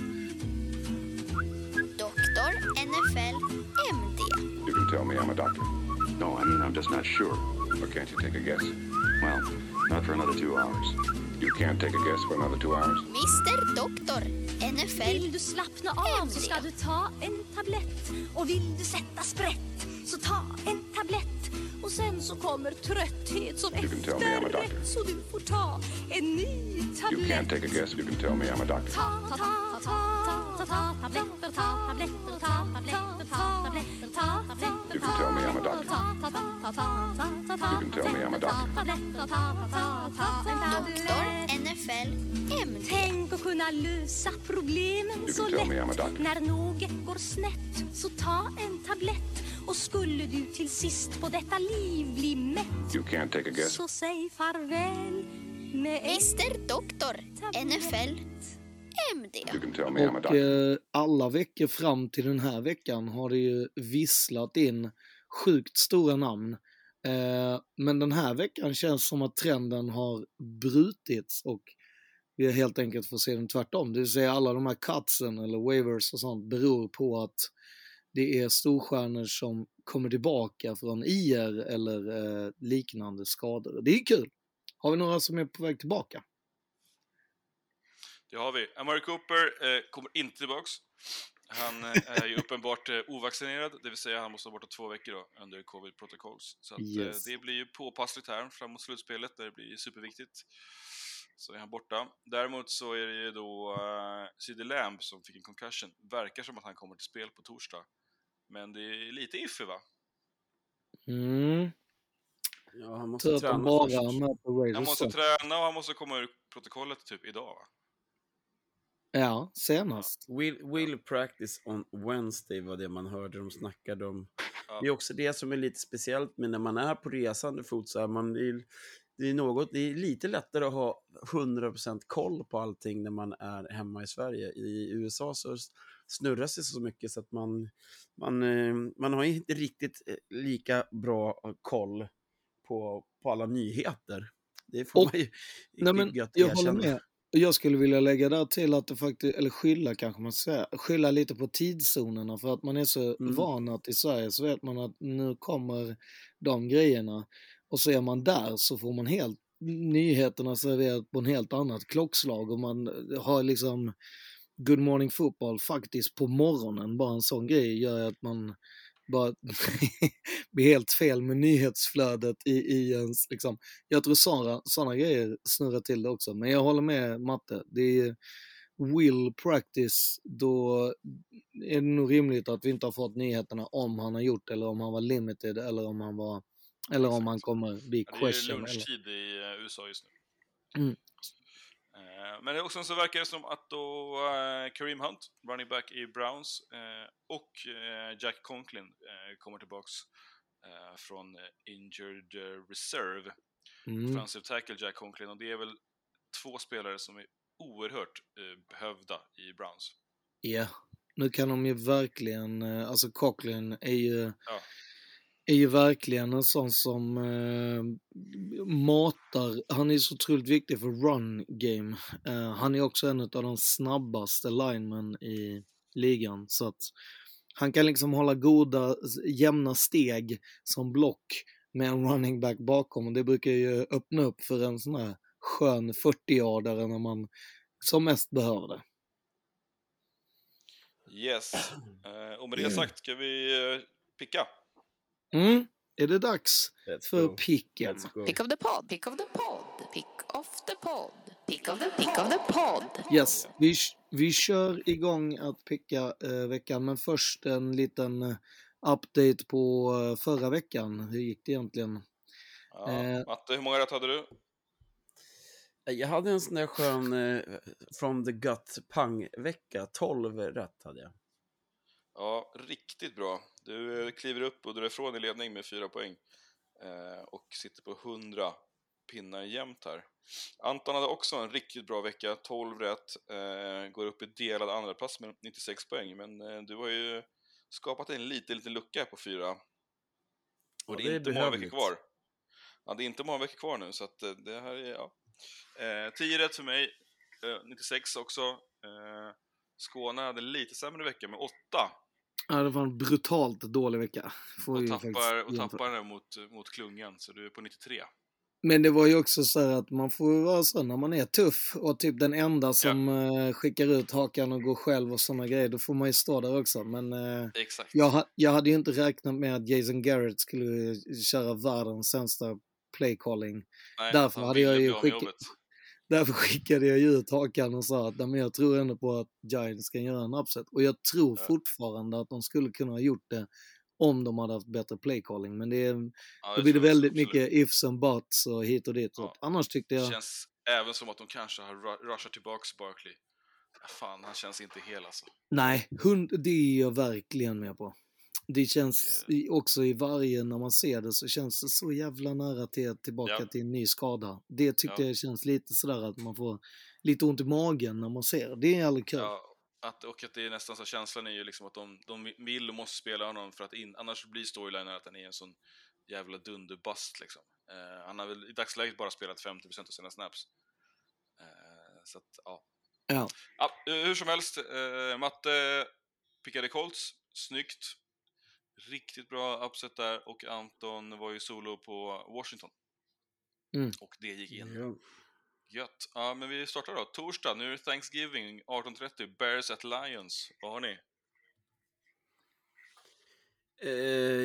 Doktor NFL MD. You can tell me I'm a doctor. No, I mean, I'm just not sure. Or can't you take a guess? Well, not for another two hours. You can't take a guess for another two hours? Mr Doktor NFL Vill du slappna av så ska du ta en tablett Och vill du sätta sprätt så ta en tablett Och sen så kommer trötthet som You can tell me I'm a doctor. efterrätt Så du får ta en ny You tablett can't take a guess. You can tell me I'm a doctor. Ta, ta, ta, ta, ta, ta tabletter, ta tabletter, ta tabletter, ta tabletter, ta tabletter You can tell me I'm a doctor. Ta, ta, ta, ta, ta, ta, ta, You can tell me I'm a doctor. Ta tabletter, ta, ta, ta, ta, en Doktor tablett NFL MD. Tänk att kunna lösa problemen You så can tell me lätt I'm a doctor. När något går snett så ta en tablett Och skulle du till sist på detta liv bli mätt You can't take a guess. Så säg farväl med Mr Doktor NFL MD. You can tell me I'm a Och doctor. eh, alla veckor fram till den här veckan har det ju visslat in sjukt stora namn. Eh, men den här veckan känns som att trenden har brutits och vi helt enkelt får se den tvärtom. Det vill säga alla de här cutsen eller waivers och sånt beror på att det är storstjärnor som kommer tillbaka från IR eller eh, liknande skador. Det är kul. Har vi några som är på väg tillbaka? Det har vi. Amari Cooper eh, kommer inte tillbaks. Han eh, är ju uppenbart eh, ovaccinerad, det vill säga han måste vara borta två veckor då, under covid protocols. Så att, Yes. eh, det blir ju påpassligt här framåt slutspelet, där det blir superviktigt. Så är han borta. Däremot så är det ju då uh, Lamb som fick en concussion. Verkar som att han kommer till spel på torsdag. Men det är lite iffy va? Mm. Ja, han måste Tur träna bara först. Han måste träna och han måste komma ur protokollet typ idag va? Ja, senast. Will, will practice on Wednesday var det man hörde de snackade om. Ja. Det är också det som är lite speciellt med när man är på resande fot. Så är man, det, är, något, det är lite lättare att ha 100% koll på allting när man är hemma i Sverige. I USA så snurras det så mycket så att man, man, eh, man har inte riktigt eh, lika bra koll på, på alla nyheter. Det får Och- man ju Nej, men jag håller med. Jag skulle vilja lägga där till att det faktiskt, eller skylla kanske man säga, skylla lite på tidszonerna för att man är så Mm. van att i Sverige så vet man att nu kommer de grejerna och så är man där så får man helt nyheterna serverat på en helt annat klockslag och man eh, har liksom Good Morning Football faktiskt på morgonen. Bara en sån grej gör att man bara blir helt fel med nyhetsflödet i, i ens, liksom. Jag tror sådana, sådana grejer snurrar till det också. Men jag håller med Matte. Det är will practice, då är det nog rimligt att vi inte har fått nyheterna om han har gjort eller om han var limited eller om han var eller om han kommer bli Ja, det är question. Eller... lunchtid i eh, USA just nu. Mm. Eh, Men det- sen så verkar det som att då eh, Kareem Hunt, running back i Browns, och Jack Conklin kommer tillbaks från injured reserve. Mm. Offensive tackle Jack Conklin och det är väl två spelare som är oerhört eh, behövda i Browns. Ja, nu kan de ju verkligen, alltså Coughlin är ju, Ja. Är ju verkligen en sån som eh, matar, han är så otroligt viktig för run game. Eh, han är också en av de snabbaste linemen i ligan så att han kan liksom hålla goda, jämna steg som block med en running back bakom och det brukar ju öppna upp för en sån här skön 40-yardare när man som mest behöver det. Yes. Eh, och med det sagt ska vi eh, picka. Mm, är det dags Let's för go. picken? Go. Pick of the pod, pick of the pod, pick of the pod, pick of the, pick of the pod. Yes, vi, vi kör igång att picka eh, veckan, men först en liten eh, update på eh, förra veckan. Hur gick det egentligen? Ja. Matte, hur många rätt hade du? Jag hade en sån där skön from the gut pang-vecka. 12 rätt hade jag. Ja, riktigt bra. Du eh, kliver upp och drar ifrån i ledning med fyra poäng eh, och sitter på 100 pinnar jämnt här. Anton hade också en riktigt bra vecka, 12 rätt, eh, går upp i delad andra plats med 96 poäng, men eh, du har ju skapat en liten, liten lucka på fyra. Och Ja, det det är är inte många veckor kvar. Ja, det är inte många veckor kvar nu, så att eh, det här är, ja. Eh, 10 rätt för mig, eh, 96 också. Eh, Skåne hade lite sämre vecka med 8. Ja, det var en brutalt dålig vecka. Får Och tappar, och tappar den mot, mot klungan, så du är på 93. Men det var ju också så här att man får vara så när man är tuff och typ den enda som eh, skickar ut hakan och går själv och sådana grejer, då får man ju stå där också. Men eh, Exakt. jag, jag hade ju inte räknat med att Jason Garrett skulle köra världens sämsta playcalling. Därför hade jag ju skickat. Därför skickade jag ut hakan och sa att men jag tror ändå på att Giants kan göra en upset. Och jag tror Ja. fortfarande att de skulle kunna ha gjort det om de hade haft bättre playcalling. Men det är, Ja, då blir det väldigt absolut. mycket ifs and buts och hit och dit. Ja. Annars tyckte Det jag... känns även som att de kanske har ru- rushat tillbaks Barkley. Fan, han känns inte hel alltså. Nej, hund, det är jag verkligen med på. Det känns också i varje, när man ser det så känns det så jävla nära till tillbaka Ja. till en ny skada. Det tyckte Ja. jag känns lite sådär att man får lite ont i magen när man ser det. Det är aldrig kul. Ja, att, och att det är nästan så känslan är ju liksom att de, de vill och måste spela honom för att in, annars blir storylinen att han är en sån jävla dunderbust liksom. Eh, han har väl i dagsläget bara spelat 50% av sina snaps. Eh, så att, ja. Ja. ja. eh, Hur som helst, eh, Matte pickade Colts, snyggt. Riktigt bra upset där och Anton var ju solo på Washington. Mm. Och det gick in. Ja. Gött. Ja, men vi startar då. Torsdag, nu är det Thanksgiving, 18.30, Bears at Lions. Vad har ni? Eh,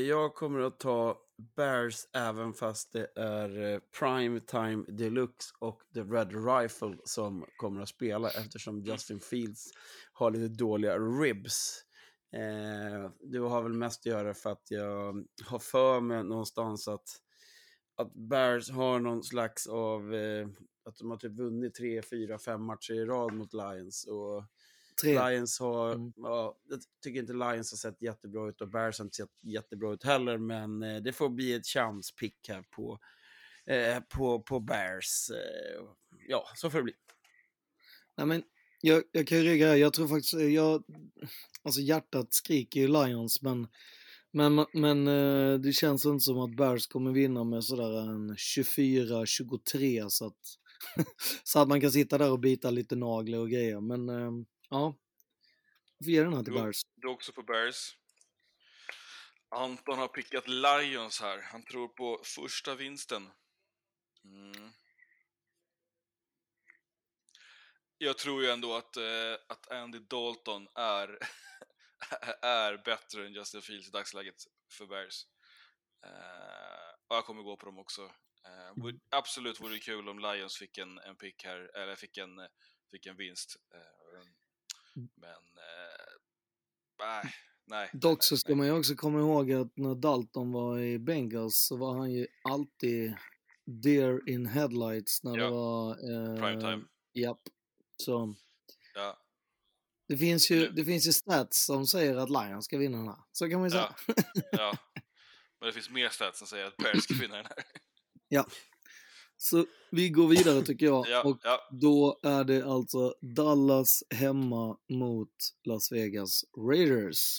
jag kommer att ta Bears även fast det är eh, Prime Time Deluxe och The Red Rifle som kommer att spela eftersom Justin Fields har lite dåliga ribs. Eh, det har väl mest att göra för att jag har för mig någonstans att, att Bears har någon slags av eh, att de har typ vunnit tre, fyra, fem matcher i rad mot Lions. Och Tre. Lions har, Mm. ja, jag tycker inte Lions har sett jättebra ut och Bears har inte sett jättebra ut heller, men eh, det får bli ett chanspick här på, eh, på, på Bears. Eh, ja, så får det bli. Nej, men jag, jag kan ju rygga här. Jag tror faktiskt, jag, alltså hjärtat skriker ju Lions, men, men, men eh, det känns inte som att Bears kommer vinna med sådär en 24-23 så att så att man kan sitta där och bita lite naglar och grejer. Men eh, ja, jag får ge den här till Du, Bears. du också på Bears. Anton har pickat Lions här. Han tror på första vinsten. Mm. Jag tror ju ändå att, eh, att Andy Dalton är, är bättre än Justin Fields i dagsläget för Bears. Eh, och jag kommer gå på dem också. Eh, vore- absolut vore det kul om Lions fick en, en pick här, eller fick en, fick en vinst. Eh, men, eh, nej, nej. Dock så ska man ju också komma ihåg att när Dalton var i Bengals så var han ju alltid deer in headlights när det Ja. var... Eh, Prime time. Japp. Så Ja, det finns, ju, det finns ju stats som säger att Lions ska vinna den här. Så kan man ju säga. ja, ja. Men det finns mer stats som säger att Bears ska vinna den här. Ja. Så vi går vidare tycker jag. Ja, och ja. då är det alltså Dallas hemma mot Las Vegas Raiders.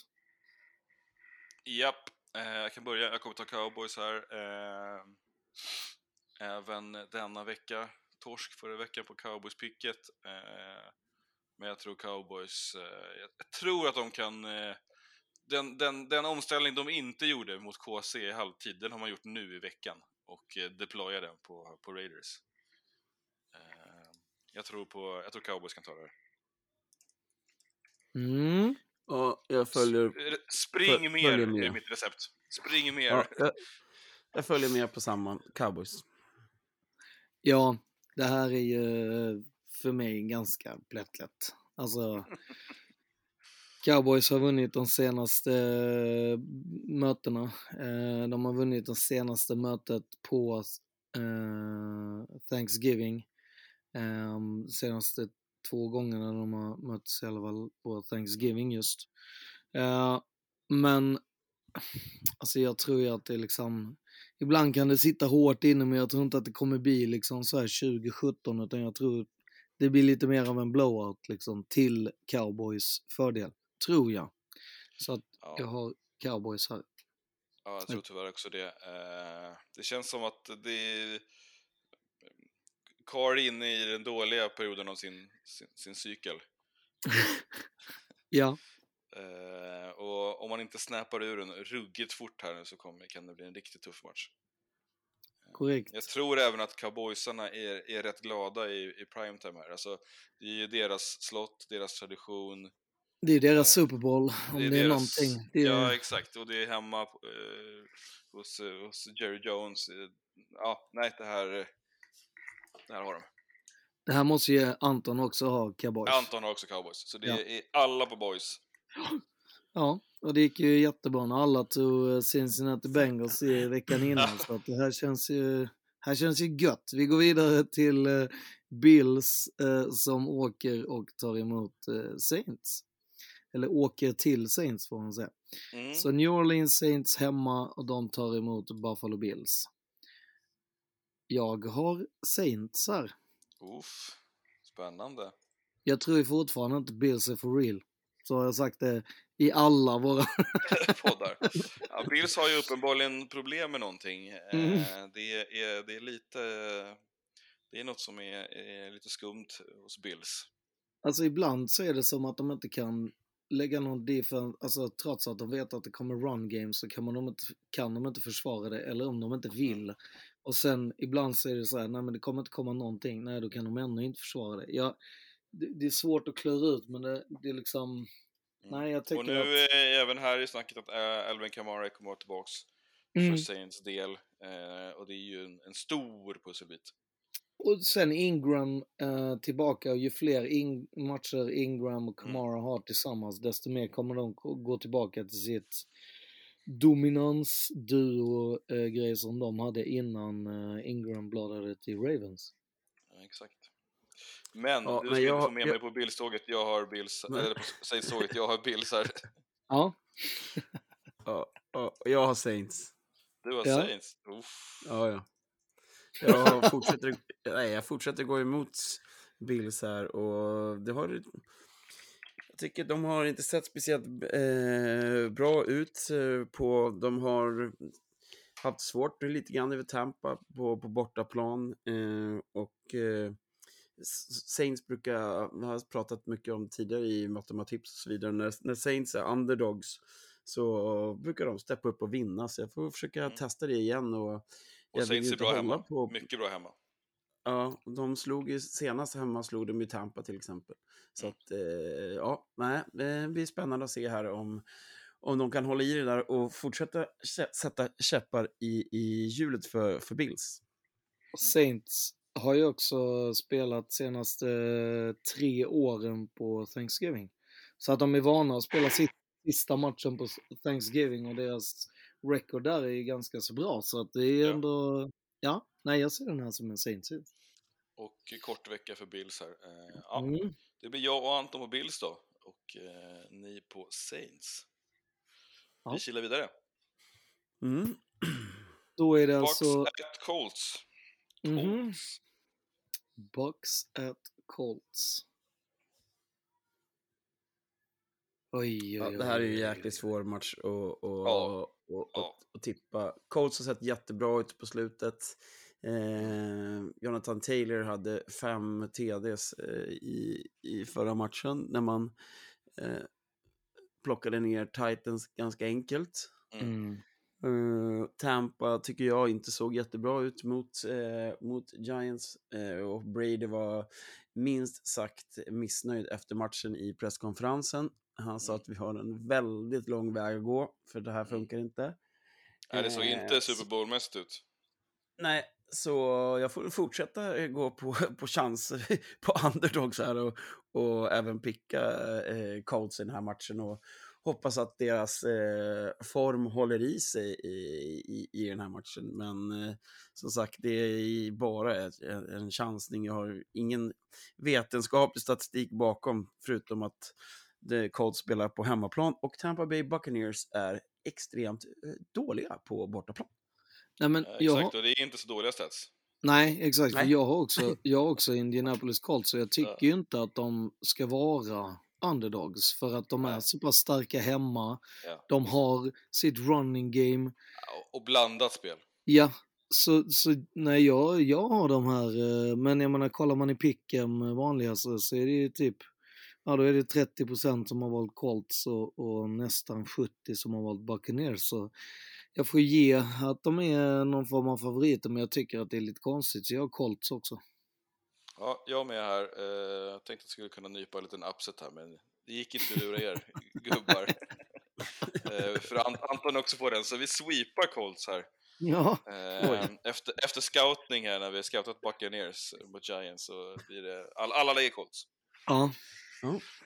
Japp, eh, jag kan börja. Jag kommer ta cowboys här. Eh, även denna vecka. Torsk förra veckan på cowboys-picket. Eh, men jag tror cowboys, eh, jag, tror att de kan... Eh, den, den, den omställning de inte gjorde mot KC i halvtid, den har man gjort nu i veckan. Och eh, deployar den på, på Raiders. Eh, jag, tror på, jag tror cowboys kan ta det här. Mm. Ja, jag följer... Spring Föl- mer, följer det är med. mitt recept. Spring mer. Ja, jag, jag följer med på samma. Cowboys. Ja, det här är ju eh, för mig ganska plättlätt. Alltså, Cowboys har vunnit de senaste eh, mötena. Eh, de har vunnit det senaste mötet på Thanksgiving. Ehm, senaste två gångerna de har mötts i alla fall på Thanksgiving just. Men alltså jag tror ju att det liksom Ibland kan det sitta hårt inne men jag tror inte att det kommer bli liksom så här 2017 utan jag tror det blir lite mer av en blowout liksom till Cowboys fördel. Tror jag. Så att Ja. jag har Cowboys här. Ja, jag tror tyvärr också det. Eh, det känns som att det är... Carr är inne i den dåliga perioden av sin, sin, sin cykel. Ja, Eh, och om man inte snappar ur den ruggigt fort här nu så kommer, kan det bli en riktigt tuff match. korrekt. Jag tror även att cowboysarna är, är rätt glada i, i primetime här. Alltså, det är ju deras slott, deras tradition. Det är deras Super Bowl om det är, deras- någonting. Det är, Ja, exakt. Och det är hemma eh, hos, eh, hos Jerry Jones. Eh, Ja, nej, det här... eh, Det här har de. Det här måste ju Anton också ha Cowboys. Anton har också cowboys, så det Ja. är alla på boys. Ja, och det gick ju jättebra när alla tog eh, Cincinnati Bengals i veckan innan. så att det här känns ju, här känns ju gött. Vi går vidare till eh, Bills eh, som åker och tar emot Saints. Eller åker till Saints får man säga. Mm. Så New Orleans Saints hemma och de tar emot Buffalo Bills. Jag har Saints här. Uff, spännande. Jag tror fortfarande inte Bills är for real. Så har jag sagt det i alla våra... Poddar. Ja, Bills har ju uppenbarligen problem med någonting. Eh, Mm. Det, är, det är lite... Det är något som är, är lite skumt hos Bills. Alltså ibland så är det som att de inte kan lägga någon defense, alltså trots att de vet att det kommer run games så kan, man de inte, kan de inte försvara det eller om de inte vill. Och sen ibland så är det så här, nej men det kommer inte komma någonting, nej då kan de ändå inte försvara det. Ja, det, det är svårt att klura ut men det, det är liksom, nej jag tycker Och nu att... är även här i snacket att Alvin Kamara kommer vara tillbaks Mm. för Saints del. Eh, och det är ju en, en stor pusselbit. Och sen Ingram eh, tillbaka och ju fler in, matcher Ingram och Kamara har tillsammans desto mer kommer de gå- tillbaka till sitt dominans-duo-grej som de hade innan eh, Ingram bladade till Ravens. Ja, exakt. Men Ja, du men ska jag- inte få med jag- mig på Bills-tåget. Jag har Bills, Nej. eller på Saints-tåget. Jag har Bills här. Ja, Ja, ja, jag har Saints. Du har Ja. Saints. Uff. Ja, ja. Jag fortsätter, nej, jag fortsätter gå emot Bills här och det har... Jag tycker de har inte sett speciellt eh, bra ut eh, på... De har haft svårt lite grann över Tampa på, på bortaplan. Eh, och eh, Saints brukar, jag har pratat mycket om tidigare i matematips och så vidare, när, när Saints är underdogs så brukar de steppa upp och vinna, så jag får försöka testa det igen. Och, Och jag Saints är bra hemma. På, Mycket bra hemma. Ja, de slog ju senast hemma slog de ju Tampa till exempel. Så Mm. att, eh, ja, nej, det blir spännande att se här om, om de kan hålla i det där och fortsätta sätta käppar i, i hjulet för, för Bills. Saints har ju också spelat senaste tre åren på Thanksgiving. Så att de är vana att spela sitt, sista matchen på Thanksgiving och deras record där är ju ganska så bra. Så att det är Ja. ändå, ja, nej jag ser den här som en Saints. Och kort vecka för Bills här. Eh, ja, Mm. Det blir jag och Anton på Bills då. Och eh, ni på Saints. Ja. Vi kilar vidare. Mm. Då är det Bucks alltså at Colts. mhm, Colts. Bucks at Colts. Oj, Ja, oj, oj. det här är ju en jäkligt svår match att och, Ja. och, och, Ja. och tippa. Colts har sett jättebra ut på slutet. Eh, Jonathan Taylor hade fem TDs eh, i, i förra matchen när man eh, plockade ner Titans ganska enkelt. Mm. Eh, Tampa tycker jag inte såg jättebra ut mot, eh, mot Giants eh, och Brady var minst sagt missnöjd efter matchen i presskonferensen. Han sa Mm. att vi har en väldigt lång väg att gå för det här funkar inte. Nej, det såg inte Super Bowl-mässigt ut. Nej, så jag får fortsätta gå på, på chanser på underdogs här och, och även picka eh, Colts i den här matchen och hoppas att deras eh, form håller i sig i, i, i den här matchen. Men eh, som sagt, det är bara en, en chansning. Jag har ingen vetenskaplig statistik bakom, förutom att Colts spelar på hemmaplan och Tampa Bay Buccaneers är extremt eh, dåliga på bortaplan. Nej, men jag, exakt, och det är inte så dåliga stats. Nej, exakt. Nej. jag har också, jag har också Indianapolis Colts, så jag tycker Ja. ju inte att de ska vara underdogs för att de är så pass starka hemma. Ja. De har sitt running game. Och blandat spel. Ja, så, så nej, jag, jag har de här, eh, men jag menar kollar man i picken vanligast så är det ju typ, ja då är det 30% som har valt Colts och, och nästan 70% som har valt Buccaneers. Så jag får ge att de är någon form av favoriter, men jag tycker att det är lite konstigt, så jag har Colts också. Ja, jag med här. Eh, Jag tänkte att jag skulle kunna nypa en liten upset här, men det gick inte att lura er, gubbar. Eh, För Ant- Anton också på den, så vi sweepar Colts här. Ja. Eh, Efter, efter scoutning här, när vi har scoutat Buccaneers mot Giants, så blir det... All, alla lägger Colts. Ja.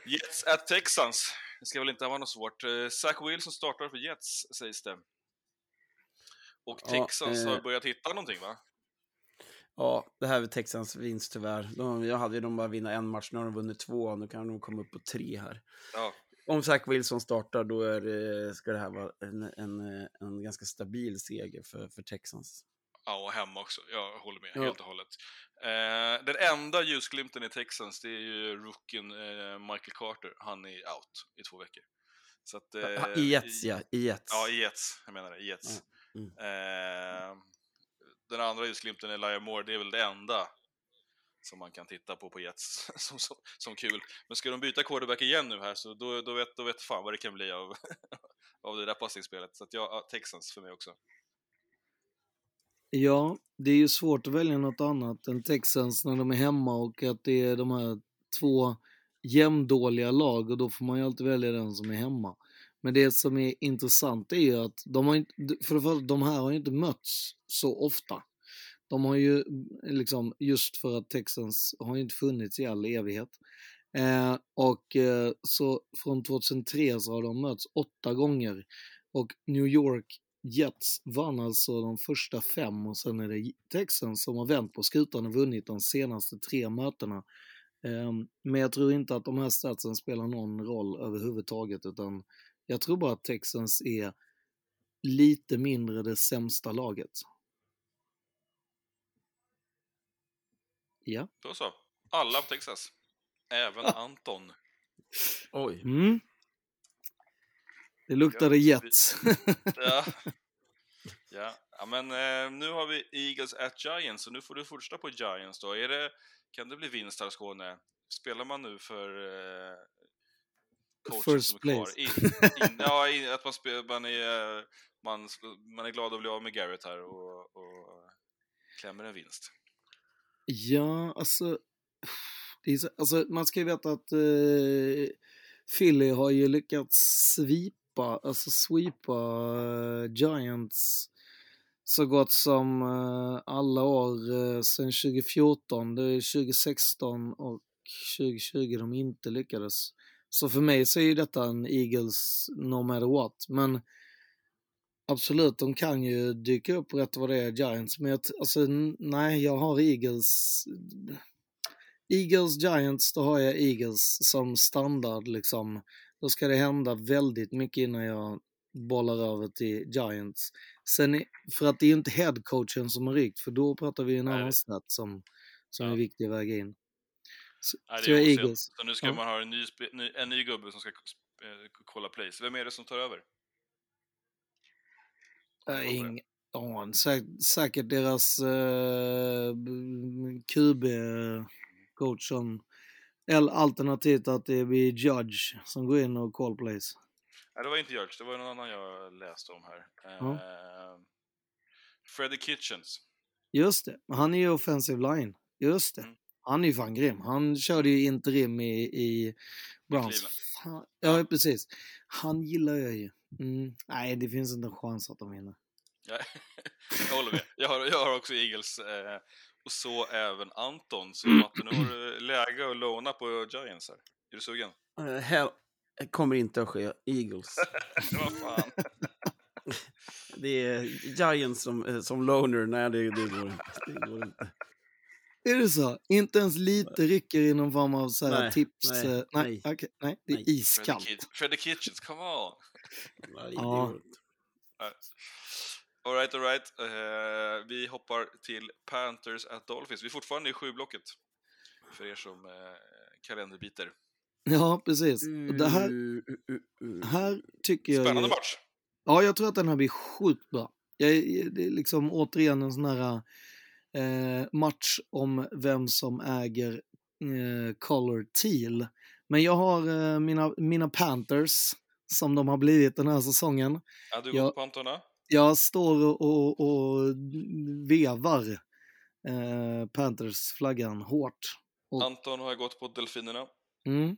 Jets at Texans. Det ska väl inte vara något svårt. Zach Wilson startar för Jets, sägs det. Och Ja, Texans eh, har börjat hitta någonting, va? Ja, det här är Texans vinst tyvärr. De, jag hade ju dem bara vinna en match, nu har de vunnit två, nu kan de komma upp på tre här. Ja. Om Zach Wilson startar, då är det, ska det här vara en, en, en ganska stabil seger för, för Texans. Ja, och hemma också. Jag håller med Ja. helt och hållet. Eh, den enda ljusglimten i Texans, det är ju rookien eh, Michael Carter. Han är out i två veckor. Så att, eh, I Jets, ja. I Jets. Ja, i Jets. Jag menar det, i Jets. Mm. Eh, den andra ljusglimten är Elijah Moore, det är väl det enda som man kan titta på på Jets som, som, som kul. Men ska de byta quarterback igen nu här så då, då, vet, då vet fan vad det kan bli av, av det där passningsspelet. Så att jag, ja, Texans för mig också. Ja, det är ju svårt att välja något annat än Texans när de är hemma och att det är de här två jämndåliga lag och då får man ju alltid välja den som är hemma. Men det som är intressant är ju att de, har inte, för det första, de här har ju inte mötts så ofta. De har ju mm, liksom, just för att Texans har ju inte funnits i all evighet. Eh, och eh, så från 2003 så har de mötts åtta gånger. Och New York Jets vann alltså de första fem och sen är det Texans som har vänt på skutan och vunnit de senaste tre mötena. Ehm, men jag tror inte att de här statsen spelar någon roll överhuvudtaget utan jag tror bara att Texans är lite mindre det sämsta laget. Ja. Då så. Alla på Texas. Även Anton. Oj. Mm. Det luktade Jets. Ja. Ja. ja, men eh, nu har vi Eagles at Giants, och nu får du fortsätta på Giants då. Är det, kan det bli vinst här Skåne? Spelar man nu för eh, coachen som är kvar? In, in, ja, in, att man, spel, man, är, man, man är glad att bli av med Garrett här och, och klämmer en vinst. Ja, alltså, det är så, alltså man ska ju veta att eh, Philly har ju lyckats svipa, alltså sweepa eh, Giants så gott som eh, alla år eh, sedan 2014. Det är 2016 och 2020 de inte lyckades. Så för mig så är ju detta en Eagles no matter what. Men absolut, de kan ju dyka upp rätt vad det är, Giants. Men jag, alltså, nej, jag har Eagles. Eagles, Giants, då har jag Eagles som standard liksom. Då ska det hända väldigt mycket innan jag bollar över till Giants. Sen, för att det är ju inte headcoachen som har rykt, för då pratar vi en annan stat som, som är viktig att väga in. Så, Nej, det jag är osent. Eagles. Så nu ska Ja. man ha en ny, en ny gubbe som ska eh, kolla place. Vem är det som tar över? Äh, ing, ja, säkert, säkert deras eh, QB-coach som... Eller alternativt att det blir Judge som går in och call plays. Nej, det var inte Judge, det var någon annan jag läste om här. Ja. Eh, Freddie Kitchens. Just det, han är ju offensive line. Just det. Mm. Han är ju fan grym. Han körde ju interim i, i Browns. Ja, precis. Han gillar jag ju. Mm. Nej, det finns inte en chans att de vinner. Ja, jag håller med. Jag har, jag har också Eagles. Eh, och så även Anton. Så Matte, nu har du läge att låna på Giants här. Är du sugen? Eh, hell, kommer inte att ske. Eagles. Vad fan. Det är Giants som, eh, som loner. Nej, det, det, går, inte. det går inte. Är det så? Inte ens lite rycker i någon form av så här Nej, tips? nej, eh, nej, nej. okej, nej, det är Nej. Iskallt. Kit- Freddie Kitchens, come on! Ja. Alright, alright. Uh, vi hoppar till Panthers at Dolphins. Vi är fortfarande i sju-blocket. För er som uh, kalenderbiter. Ja, precis. Och det här, uh. här tycker jag Spännande ju, match! Ja, jag tror att den här blir sjukt bra. Jag, det är liksom återigen en sån här eh, match om vem som äger eh, Color Teal. Men jag har eh, mina, mina Panthers, som de har blivit den här säsongen. Ja, du går på Antona? Jag står och, och, och vevar eh, Panthers-flaggan hårt. Och, Anton har gått på Delfinerna. mm,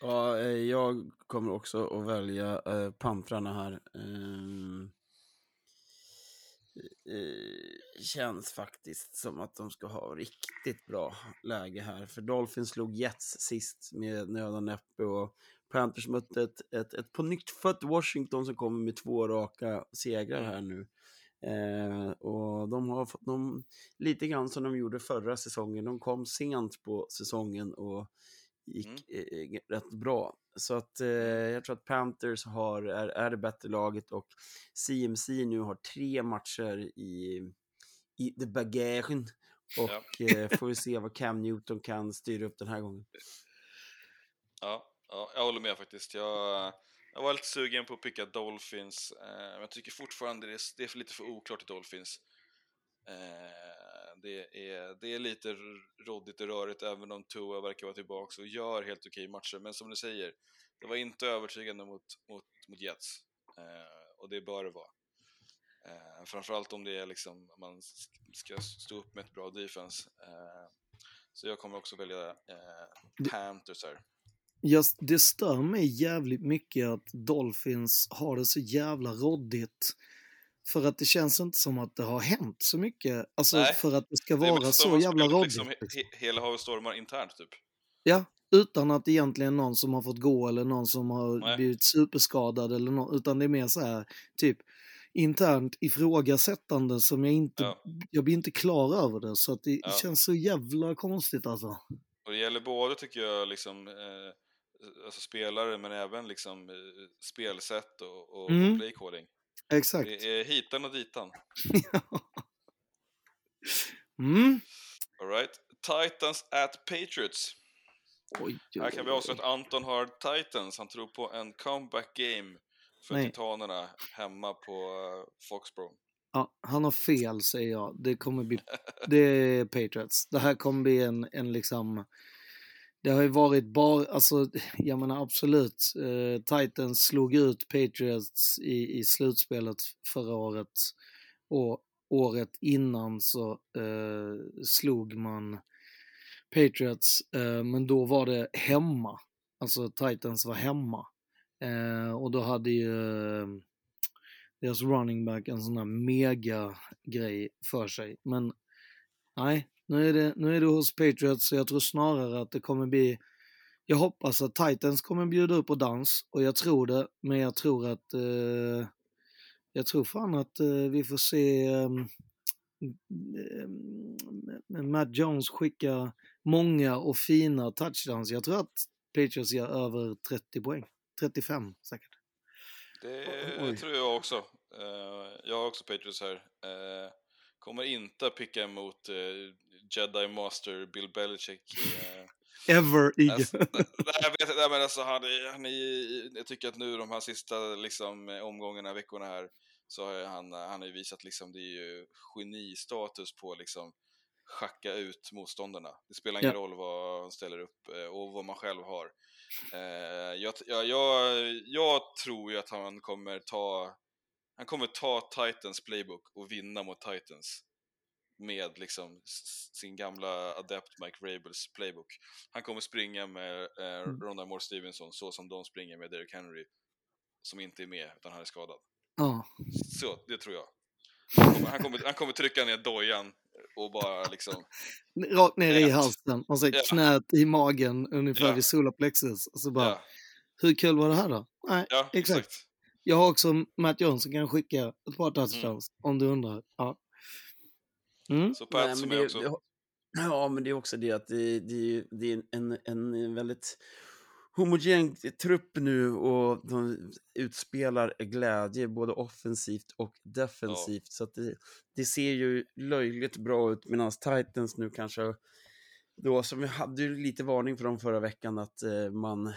Ja, eh, jag kommer också att välja eh, Pantrarna här. Ehm, eh, känns faktiskt som att de ska ha riktigt bra läge här. För Dolphins slog Jets sist med nöd och näppe och Panthers mötte ett, ett, ett på nytt fött Washington som kommer med två raka segrar här nu. Eh, och de har fått de, lite grann som de gjorde förra säsongen. De kom sent på säsongen och gick eh, rätt bra. Så att eh, jag tror att Panthers har, är, är det bättre laget och CMC nu har tre matcher i, i the bagagen. Och eh, får vi se vad Cam Newton kan styra upp den här gången. Ja, ja, jag håller med faktiskt. Jag, jag var lite sugen på att picka Dolphins, eh, men jag tycker fortfarande det är, det är för lite för oklart i Dolphins. Eh, det, är, det är lite r- råddigt och rörigt även om Tua verkar vara tillbaka och gör helt okej matcher. Men som du säger, det var inte övertygande mot, mot, mot Jets. Eh, och det bör det vara. Eh, framförallt om det är liksom, man ska stå upp med ett bra defense. Eh, så jag kommer också välja eh, Panthers här. Just, det stör mig jävligt mycket att Dolphins har det så jävla råddigt. För att det känns inte som att det har hänt så mycket. Alltså Nej, för att det ska Det vara mest så jävla råddigt. Liksom, he, hela havet stormar internt typ. Ja, utan att egentligen någon som har fått gå eller någon som har Nej. blivit superskadad eller något. Utan det är mer så här, typ internt ifrågasättande som jag inte, Ja. jag blir inte klar över det. Så att det Ja. känns så jävla konstigt alltså. Och det gäller både tycker jag liksom eh, alltså spelare men även liksom eh, spelsätt och, och, Mm. playcoding. Exakt. Det är hitan och ditan. Mm. Alright. Titans at Patriots. Oj, Här kan vi avslöja att Anton har Titans. Han tror på en comeback game för Nej. Titanerna hemma på eh, Foxborough. Ja, han har fel säger jag. Det kommer bli, det är Patriots. Det här kommer bli en, en liksom, det har ju varit bara, alltså jag menar absolut, eh, Titans slog ut Patriots i, i slutspelet förra året och året innan så eh, slog man Patriots, eh, men då var det hemma. Alltså Titans var hemma. Eh, och då hade ju eh, deras running back en sån här mega grej för sig. Men nej, nu är, det, nu är det hos Patriots så jag tror snarare att det kommer bli jag hoppas att Titans kommer bjuda upp på dans och jag tror det, men jag tror att eh, jag tror fan att eh, vi får se eh, Matt Jones skicka många och fina touchdowns. Jag tror att Patriots gör över 30 poäng. 35 säkert. Det Oj. tror jag också. Eh, jag har också Patriots här. Eh, kommer inte att picka emot eh, Jedi Master Bill Belichick. eh, Ever i... Alltså, nej, jag vet inte, nej, men alltså han, är- han är, jag tycker att nu de här sista liksom, eh, omgångarna, veckorna här, så har han, han har ju visat liksom, det är ju genistatus på liksom schacka ut motståndarna. Det spelar ingen Ja. roll vad han ställer upp eh, och vad man själv har. Eh, jag, jag, jag, jag tror ju att han kommer ta han kommer ta Titans playbook och vinna mot Titans med liksom sin gamla adept Mike Rabels playbook. Han kommer springa med eh, Mm. Ronda Moore Stevenson så som de springer med Derrick Henry som inte är med utan han är skadad. Ja. Så, det tror jag. Han kommer, han kommer, han kommer trycka ner dojan och bara liksom... Rakt ner i halsen och så Ja. knät i magen ungefär Ja. vid solarplexus. Och så bara, Ja, hur kul var det här då? Nej, ja exakt. exakt. Jag har också Matt Jones som kan skicka ett par touchdowns om du undrar. Ja. Mm. Så Nej, Pat som är också... det, ja, men det är också det att det, det, det är en, en väldigt homogen trupp nu och de utspelar glädje både offensivt och defensivt. Så att det, det ser ju löjligt bra ut medan Titans nu kanske då som vi hade ju lite varning för dem förra veckan att eh, man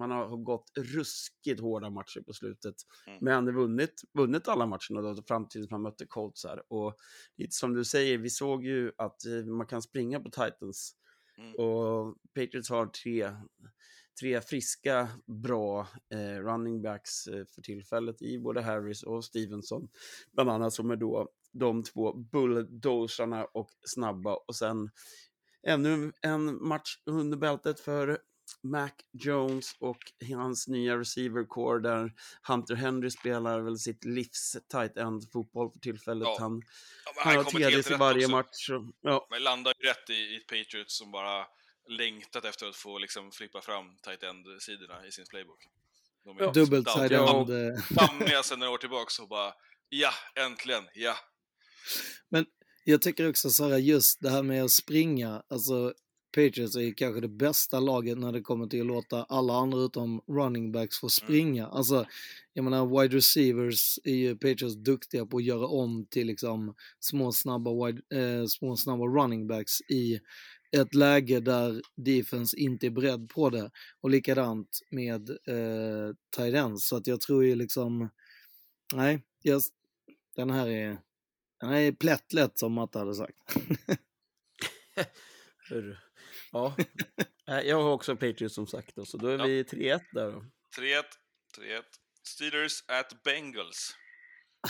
man har gått ruskigt hårda matcher på slutet. Mm. Men vunnit, vunnit alla matcherna då, fram tills man mötte Colts här. Och lite som du säger, vi såg ju att eh, man kan springa på Titans. Mm. Och Patriots har tre, tre friska, bra eh, running backs eh, för tillfället i både Harris och Stevenson. Bland annat som är då de två bulldozarna och snabba. Och sen ännu en match under bältet för Mac Jones och hans nya receiver core där Hunter Henry spelar väl sitt livs tight end fotboll för tillfället. Ja. Han, Ja, men han har TDs i varje också. match. Och, ja, Men landar ju rätt i, i Patriots som bara längtat efter att få liksom flippa fram tight end-sidorna i sin playbook. De är Ja. Dubbelt stout. side Ja, end. eh. dammiga sen några år tillbaks och bara ja, äntligen, ja. Men jag tycker också så här, just det här med att springa, alltså Patriots är kanske det bästa laget när det kommer till att låta alla andra utom running backs få springa. Alltså, jag menar wide receivers är ju Patriots duktiga på att göra om till liksom små snabba, wide, eh, små snabba running backs i ett läge där defense inte är beredd på det. Och likadant med eh, tight ends. Så att jag tror ju liksom, nej, just, den här är den är plättlätt som Matte hade sagt. hörru. Ja. Nej, jag har också Patriots som sagt, då, så då är Ja. vi 3-1 där då. 3-1, 3-1. Steelers at Bengals.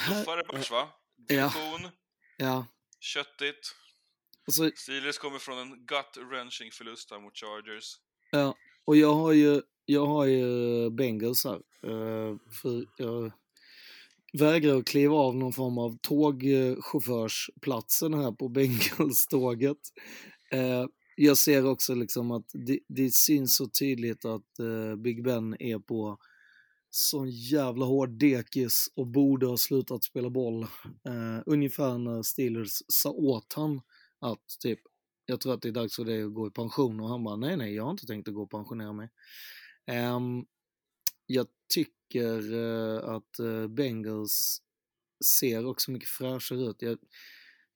Tuffare match va? Äh, Ja. Division, Ja, köttigt. alltså, Steelers kommer från en gut-wrenching förlust här mot Chargers. ja. Och jag har ju, jag har ju Bengals här. eh, för jag vägrar att kliva av någon form av tågchaufförsplatsen här på Bengals-tåget. Eh, jag ser också liksom att det, det syns så tydligt att eh, Big Ben är på sån jävla hård dekis och borde ha slutat spela boll. Eh, ungefär när Steelers sa åt han att typ, jag tror att det är dags för dig att gå i pension och han bara nej nej jag har inte tänkt att gå och pensionera mig. Ehm, jag tycker eh, att eh, Bengals ser också mycket fräschare ut. Jag,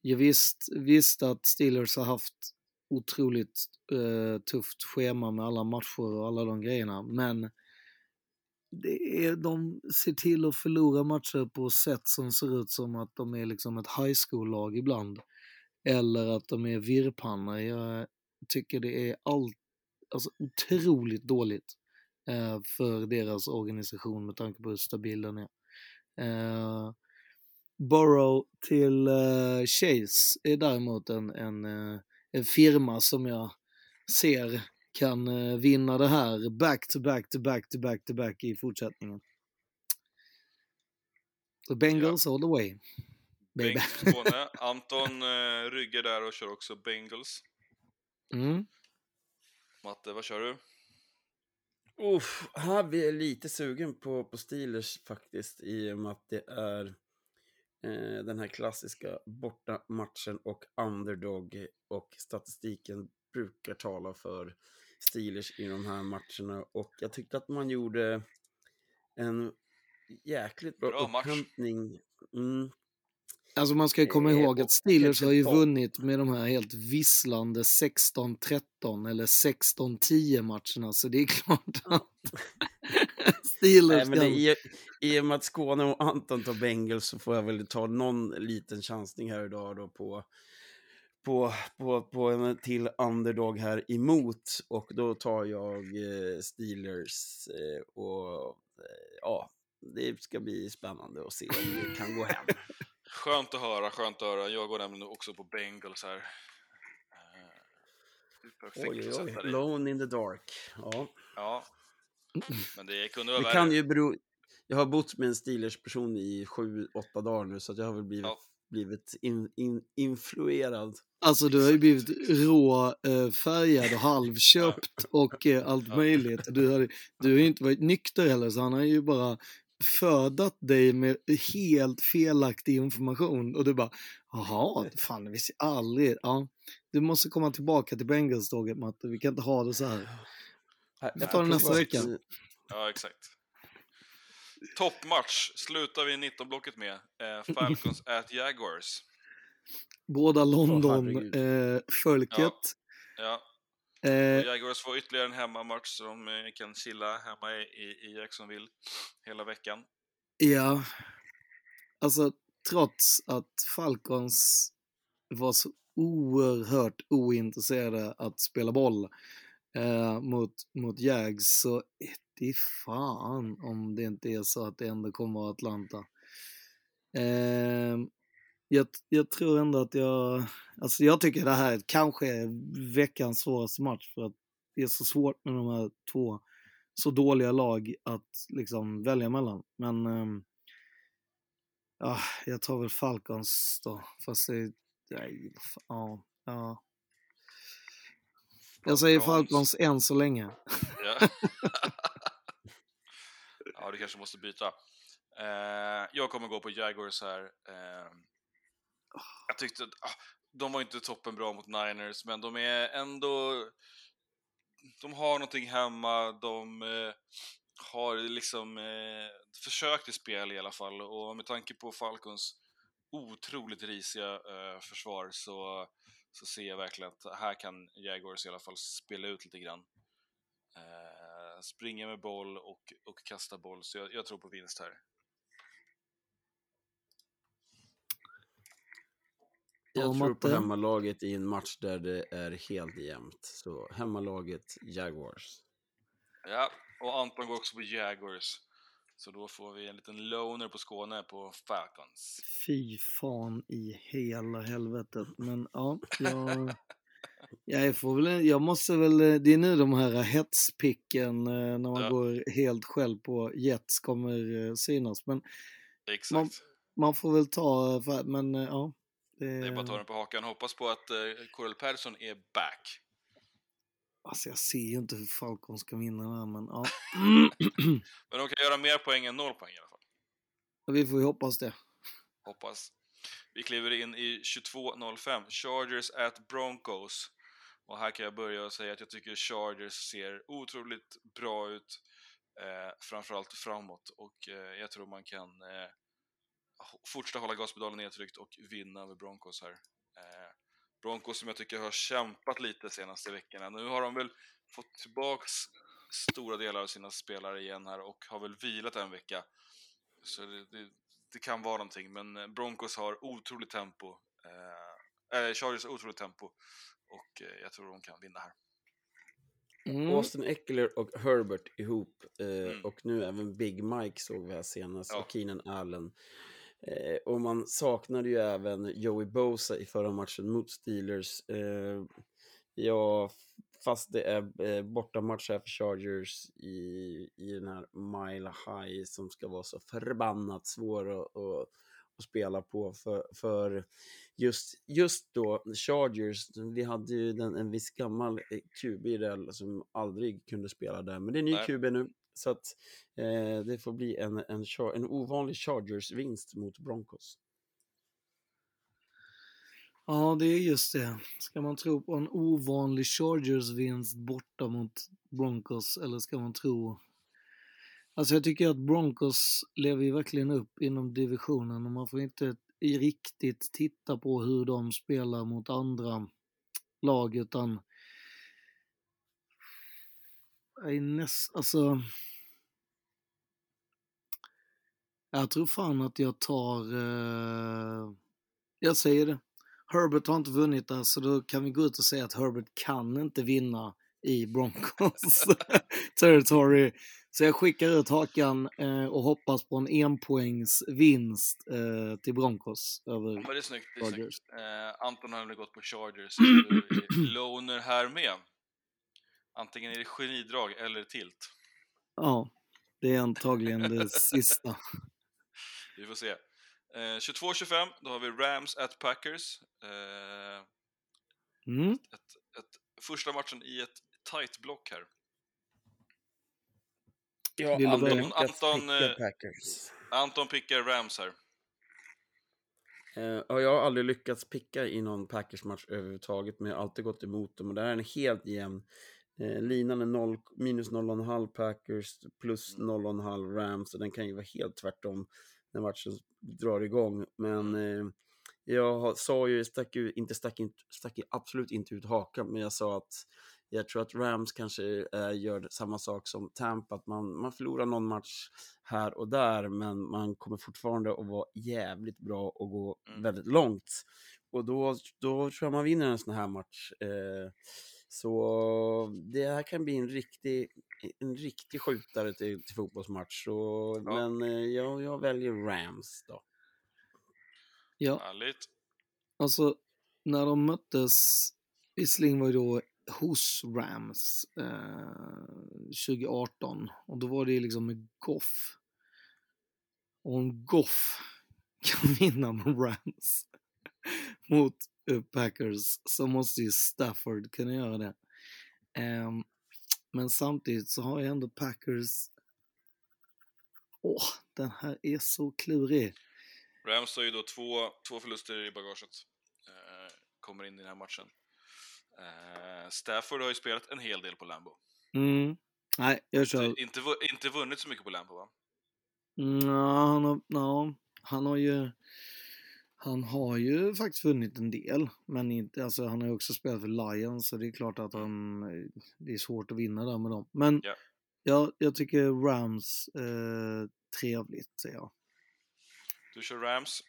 jag visst, visst att Steelers har haft otroligt eh, tufft schema med alla matcher och alla de grejerna, men det är, de ser till att förlora matcher på sätt som ser ut som att de är liksom ett high school-lag ibland. Eller att de är virrpannor. Jag tycker det är allt, alltså otroligt dåligt eh, för deras organisation med tanke på hur stabil den är. Eh, Borough till eh, Chase är däremot en, en, eh, en firma som jag ser kan eh, vinna det här back to back to back to back to back i fortsättningen. Så Bengals all the way. Baby. Bengals Skåne. Anton eh, ryggar där och kör också Bengals. Mm. Matte, vad kör du? Uff, här blir jag lite sugen på, på Steelers faktiskt i och med att det är eh, den här klassiska bortamatchen och underdog och statistiken brukar tala för Steelers i de här matcherna och jag tyckte att man gjorde en jäkligt bra, Bra upphämtning. Mm. Alltså man ska ju komma Eh, ihåg att Steelers har ju vunnit med de här helt visslande 16-13 eller 16-10 matcherna så det är klart att Steelers Nej, men det, kan... i, I och med att Skåne och Anton tar Bengals så får jag väl ta någon liten chansning här idag då på, på, på, på en till underdog här emot. Och då tar jag eh, Steelers eh, och ja, det ska bli spännande att se om det kan gå hem. Skönt att höra, skönt att höra. Jag går nämligen också på Bengals här. Eh, Perfekt Oj, att oj, oj. dig. Lone in the dark. Ja. Ja. Men det kunde vara Det värre. kan ju bero... Jag har bott med en Steelers-person i sju, åtta dagar nu så att jag har väl blivit, Ja. blivit in, in, influerad. Alltså du har ju blivit rå, eh, färgad och halvköpt och eh, allt möjligt. Du har, du har ju inte varit nykter heller så han har ju bara födat dig med helt felaktig information och du bara jaha, fan det visste jag aldrig. Ja, du måste komma tillbaka till Bengals-tåget Matte, vi kan inte ha det så här. Jag tar det nästa vecka. Ja, exakt. Toppmatch slutar vi 19-blocket med. Eh, Falcons at Jaguars. Båda herregud. London-folket. Ja. Eh, Jaguars får ytterligare en hemmamatch så de eh, kan chilla hemma i, i, i Jacksonville hela veckan. Ja, alltså trots att Falcons var så oerhört ointresserade att spela boll eh, mot, mot Jags så är det fan om det inte är så att det ändå kommer vara Atlanta. Eh, jag, jag tror ändå att jag, alltså jag tycker det här kanske är veckans svåraste match för att det är så svårt med de här två så dåliga lag att liksom välja mellan. Men ehm, ja, jag tar väl Falcons då. Fast det, nej, ja, ja. Jag säger Falcons. Falcons än så länge. Ja. ja, du kanske måste byta. Eh, jag kommer gå på Jaguars här. Eh, jag tyckte att ah, de var inte toppen bra mot Niners, men de är ändå... De har någonting hemma, de eh, har liksom eh, försökt i spel i alla fall och med tanke på Falcons otroligt risiga eh, försvar så, så ser jag verkligen att här kan Jaguars i alla fall spela ut lite grann. Eh, springa med boll och, och kasta boll, så jag, jag tror på vinst här. Jag Ja, tror på hemmalaget i en match där det är helt jämnt. Så hemmalaget Jaguars. Ja, och Anton går också på Jaguars. Så då får vi en liten loner på Skåne på Falcons. Fy fan i hela helvetet. Men ja, jag, jag får väl, jag måste väl, det är nu de här hetspicken eh, när man Ja. går helt själv på Jets kommer eh, synas. Men Exakt. Man- man får väl ta, för- men eh, ja. Det är bara att ta den på hakan. Hoppas på att eh, Cordell Patterson är back. Alltså jag ser ju inte hur Falcon ska vinna det här, men ja. Men de kan göra mer poäng än noll poäng i alla fall. Vi får ju hoppas det. Hoppas. Vi kliver in i 22.05. Chargers at Broncos. Och här kan jag börja och säga att jag tycker Chargers ser otroligt bra ut. Eh, framförallt framåt. Och eh, jag tror man kan eh, fortsätta hålla gaspedalen nedtryckt och vinna över Broncos här. Eh, Broncos som jag tycker har kämpat lite senaste veckorna. Nu har de väl fått tillbaks stora delar av sina spelare igen här och har väl vilat en vecka. Så det, det, det kan vara någonting, men eh, Broncos har otroligt tempo. Eh, äh, Chargers har otroligt tempo och eh, jag tror de kan vinna här. Mm. Austin Eckler och Herbert ihop. Eh, Och nu även Big Mike såg vi här senast. Ja. Och Keenan Allen. Eh, och man saknade ju även Joey Bosa i förra matchen mot Steelers. Eh, ja, fast det är eh, bortamatch här för Chargers i, i den här Mile High som ska vara så förbannat svår att, att, att spela på för, för just, just då Chargers, vi hade ju den, en viss gammal eh, QB där som aldrig kunde spela där, men det är ny Nej. QB nu. Så att eh, det får bli en, en, en ovanlig Chargers-vinst mot Broncos. Ja, det är just det. Ska man tro på en ovanlig Chargers-vinst borta mot Broncos eller ska man tro... Alltså jag tycker att Broncos lever ju verkligen upp inom divisionen och man får inte riktigt titta på hur de spelar mot andra lag utan... Är näst, alltså... Jag tror fan att jag tar... Eh, jag säger det. Herbert har inte vunnit där, så då kan vi gå ut och säga att Herbert kan inte vinna i Broncos territory. Så jag skickar ut hakan eh, och hoppas på en enpoängsvinst eh, till Broncos över Ja, det är snyggt. Det är Chargers. Eh, Anton har nämligen gått på Chargers, så du är loner här med. Antingen är det genidrag eller tilt. Ja, det är antagligen det sista. Vi får se. Eh, 22-25, då har vi Rams at Packers. Eh, Mm. ett, ett, första matchen i ett tight block här. Börja? lyckats Anton, picka eh, Packers. Anton pickar Rams här. Och jag har aldrig lyckats picka i någon Packers-match överhuvudtaget, men jag har alltid gått emot dem. Och där är en helt jämn. Eh, linan är 0, minus 0,5 Packers, plus 0,5 Rams. Och den kan ju vara helt tvärtom när matchen drar igång. Men eh, jag sa ju, stack ju, inte stack, in, stack absolut inte ut hakan, men jag sa att jag tror att Rams kanske eh, gör samma sak som Tampa, att man, man förlorar någon match här och där, men man kommer fortfarande att vara jävligt bra och gå Mm. väldigt långt. Och då, då tror jag man vinner en sån här match. Eh, så det här kan bli en riktig, en riktig skjutare till, till fotbollsmatch. Så, Ja. Men eh, jag, jag väljer Rams då. Ja, Härligt. alltså när de möttes, visserligen var det då hos Rams eh, 2018 och då var det liksom med Goff. Och om Goff kan vinna med Rams mot Packers så måste ju Stafford kunna göra det. Ehm, men samtidigt så har jag ändå Packers... Åh, den här är så klurig. Rams har ju då två, två förluster i bagaget. Eh, kommer in i den här matchen. Eh, Stafford har ju spelat en hel del på Lambo. Mm. Nej, jag kör... Inte, inte, inte vunnit så mycket på Lambo va? Ja, han har, ja, han har ju... Han har ju faktiskt vunnit en del, men inte, alltså, han har ju också spelat för Lions så det är klart att han, det är svårt att vinna där med dem. Men Ja. ja, jag tycker Rams eh, trevligt, säger jag. Du kör Rams.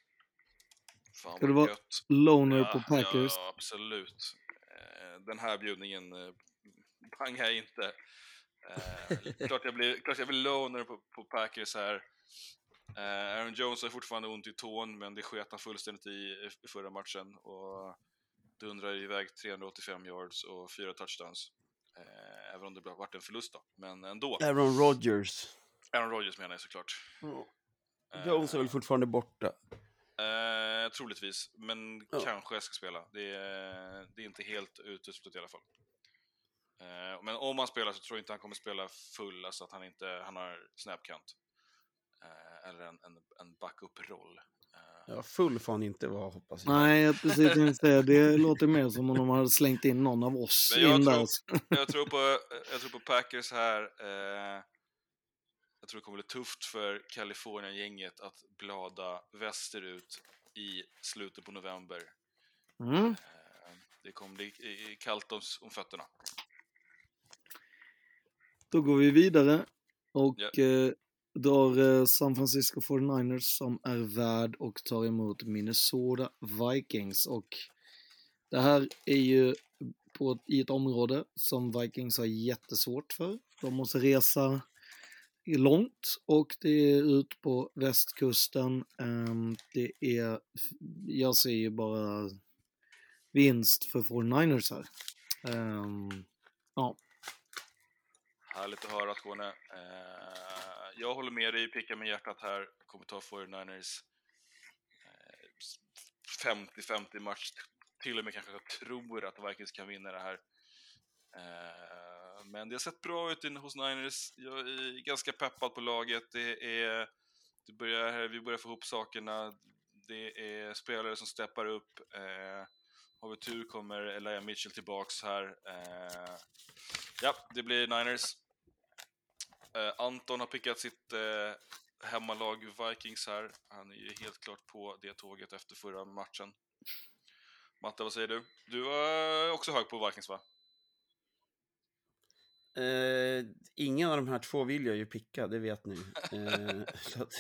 Fan Ska det vad vara. Loner Ja, på Packers. Ja, absolut. Eh, Den här bjudningen eh, pangar jag inte. Eh, klart, jag blir, klart jag blir loner på, på Packers här. Eh, Aaron Jones har fortfarande ont i tån, men det sket han fullständigt i, i förra matchen. Och dundrar iväg 385 yards och fyra touchdowns. Eh, även om det varit en förlust då, men ändå. Aaron Rodgers. Aaron Rodgers menar jag såklart. Eh, Jones är väl fortfarande borta. Eh, troligtvis, men Ja. kanske jag ska spela. Det är, det är inte helt uteslutet i alla fall. Eh, men om han spelar så tror jag inte han kommer spela full, alltså att han inte han har snapcount. Eh, eller en, en, en backup-roll. Eh, Ja, full får han inte vara hoppas jag. Nej, jag precis tänkte säga det låter mer som om de hade slängt in någon av oss Men jag in där. tror- jag, tror på, jag tror på Packers här. Eh, jag tror det kommer bli tufft för Kalifornien-gänget att blada västerut i slutet på november. Mm. Eh, Det kommer bli kallt om, om fötterna. Då går vi vidare och Ja. eh, drar har San Francisco 49ers som är värd och tar emot Minnesota Vikings. Och det här är ju på, i ett område som Vikings har jättesvårt för. De måste resa långt och det är ut på västkusten. Ehm, det är, jag ser ju bara vinst för 49ers här. Ehm, ja, Härligt att höra Skåne. Eh, jag håller med dig, pickar med hjärtat här. Kommer ta 49ers. 50-50 eh, match. Till och med kanske jag tror att Vikings kan vinna det här. Eh, men det har sett bra ut in- hos Niners. Jag är ganska peppad på laget. Det är, det börjar, vi börjar få ihop sakerna. Det är spelare som steppar upp. Eh, har vi tur kommer Elijah Mitchell tillbaks här. Eh, ja, det blir Niners. Eh, Anton har pickat sitt eh, hemmalag Vikings här. Han är ju helt klart på det tåget efter förra matchen. Matte, vad säger du? Du var också hög på Vikings va? Eh, ingen av de här två vill jag ju picka, det vet ni. Eh, att,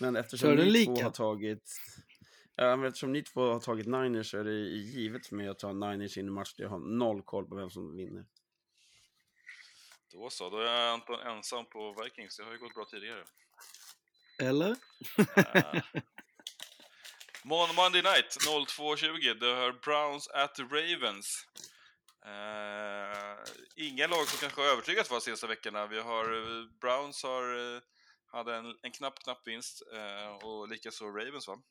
men eftersom ni två lika? har tagit... Ja, men eftersom ni två har tagit Niners så är det givet för mig att ta Niners in i match där jag har noll koll på vem som vinner. Då så, då är Anton ensam på Vikings. Det har ju gått bra tidigare. eller? Mon- Monday night 02.20, det har Browns at Ravens. Eh, inga lag som kanske har övertygat för oss senaste veckorna. Vi har, eh, Browns har, eh, hade en, en knapp, knapp vinst eh, och likaså Ravens va?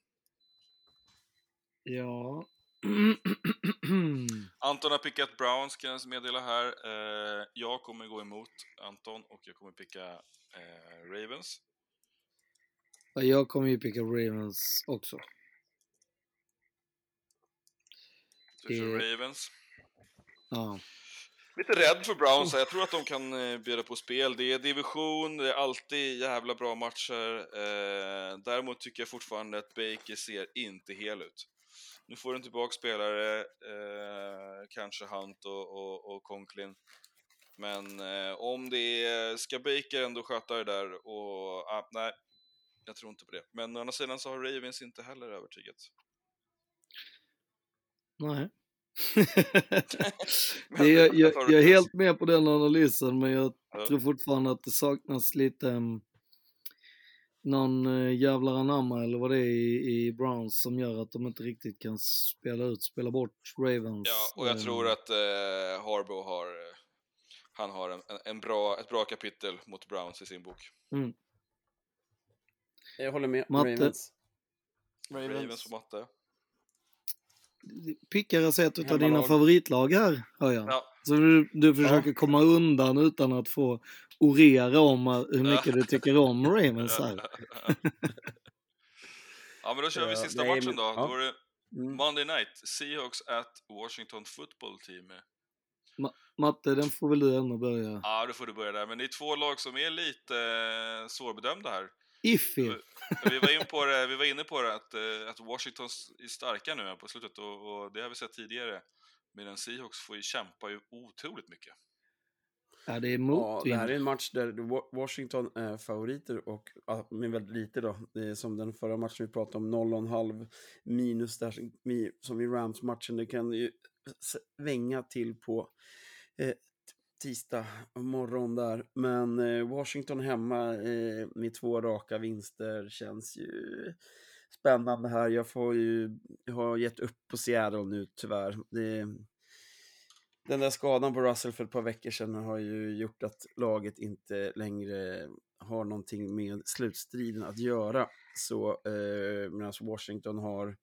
Ja. Anton har pickat Browns kan jag meddela här. Eh, jag kommer gå emot Anton och jag kommer picka eh, Ravens. Ja, Jag kommer ju picka Ravens också. Du kör Eh. Ravens. Ja. Lite rädd för Browns. Jag tror att de kan eh, bjuda på spel. Det är division, det är alltid jävla bra matcher. Eh, däremot tycker jag fortfarande att Baker ser inte hel ut. Nu får den tillbaka spelare, eh, kanske Hunt och, och, och Conklin. Men eh, om det är, ska Baker ändå sköta det där och, ah, nej, jag tror inte på det. Men å andra sidan så har Ravens inte heller övertygat. Nej. Men jag, jag, jag är helt med på den analysen men jag Ja. tror fortfarande att det saknas lite um, någon uh, jävlar anamma eller vad det är i, i Browns som gör att de inte riktigt kan spela ut, spela bort Ravens. Ja, och jag eh, tror att eh, Harbo har, eh, han har en, en- bra, ett bra kapitel mot Browns i sin bok. Mm. Jag håller med. Matte. Ravens. Ravens och matte. Pickar är ett av dina favoritlag här, hör jag. Ja. Så du, du försöker komma undan utan att få orera om hur mycket du tycker om Ravens här. ja, men då kör vi Ja, sista matchen då. ja. Då är det Mm. Monday Night, Seahawks at Washington Football Team. Matte, den får väl du ändå börja. Ja, då får du börja där. Men det är två lag som är lite eh, svårbedömda här. Iffy. Vi var, in på det, vi var inne på det att, eh, att Washington är starka nu här på slutet och, och det har vi sett tidigare. Medan Seahawks får ju kämpa ju otroligt mycket. Ja, det är Ja, motvind. det här är en match där Wa- Washington är favoriter och ja, med väldigt lite då. Det är som den förra matchen vi pratade om, 0,5 minus där som i- som i Rams-matchen. Det kan ju svänga till på eh, tisdag morgon där. Men eh, Washington hemma eh, med två raka vinster känns ju spännande här. Jag får ju, jag har gett upp på Seattle nu tyvärr. Det, den där skadan på Russell för ett par veckor sedan har ju gjort att laget inte längre har någonting med slutstriden att göra. Så eh, medan Washington har,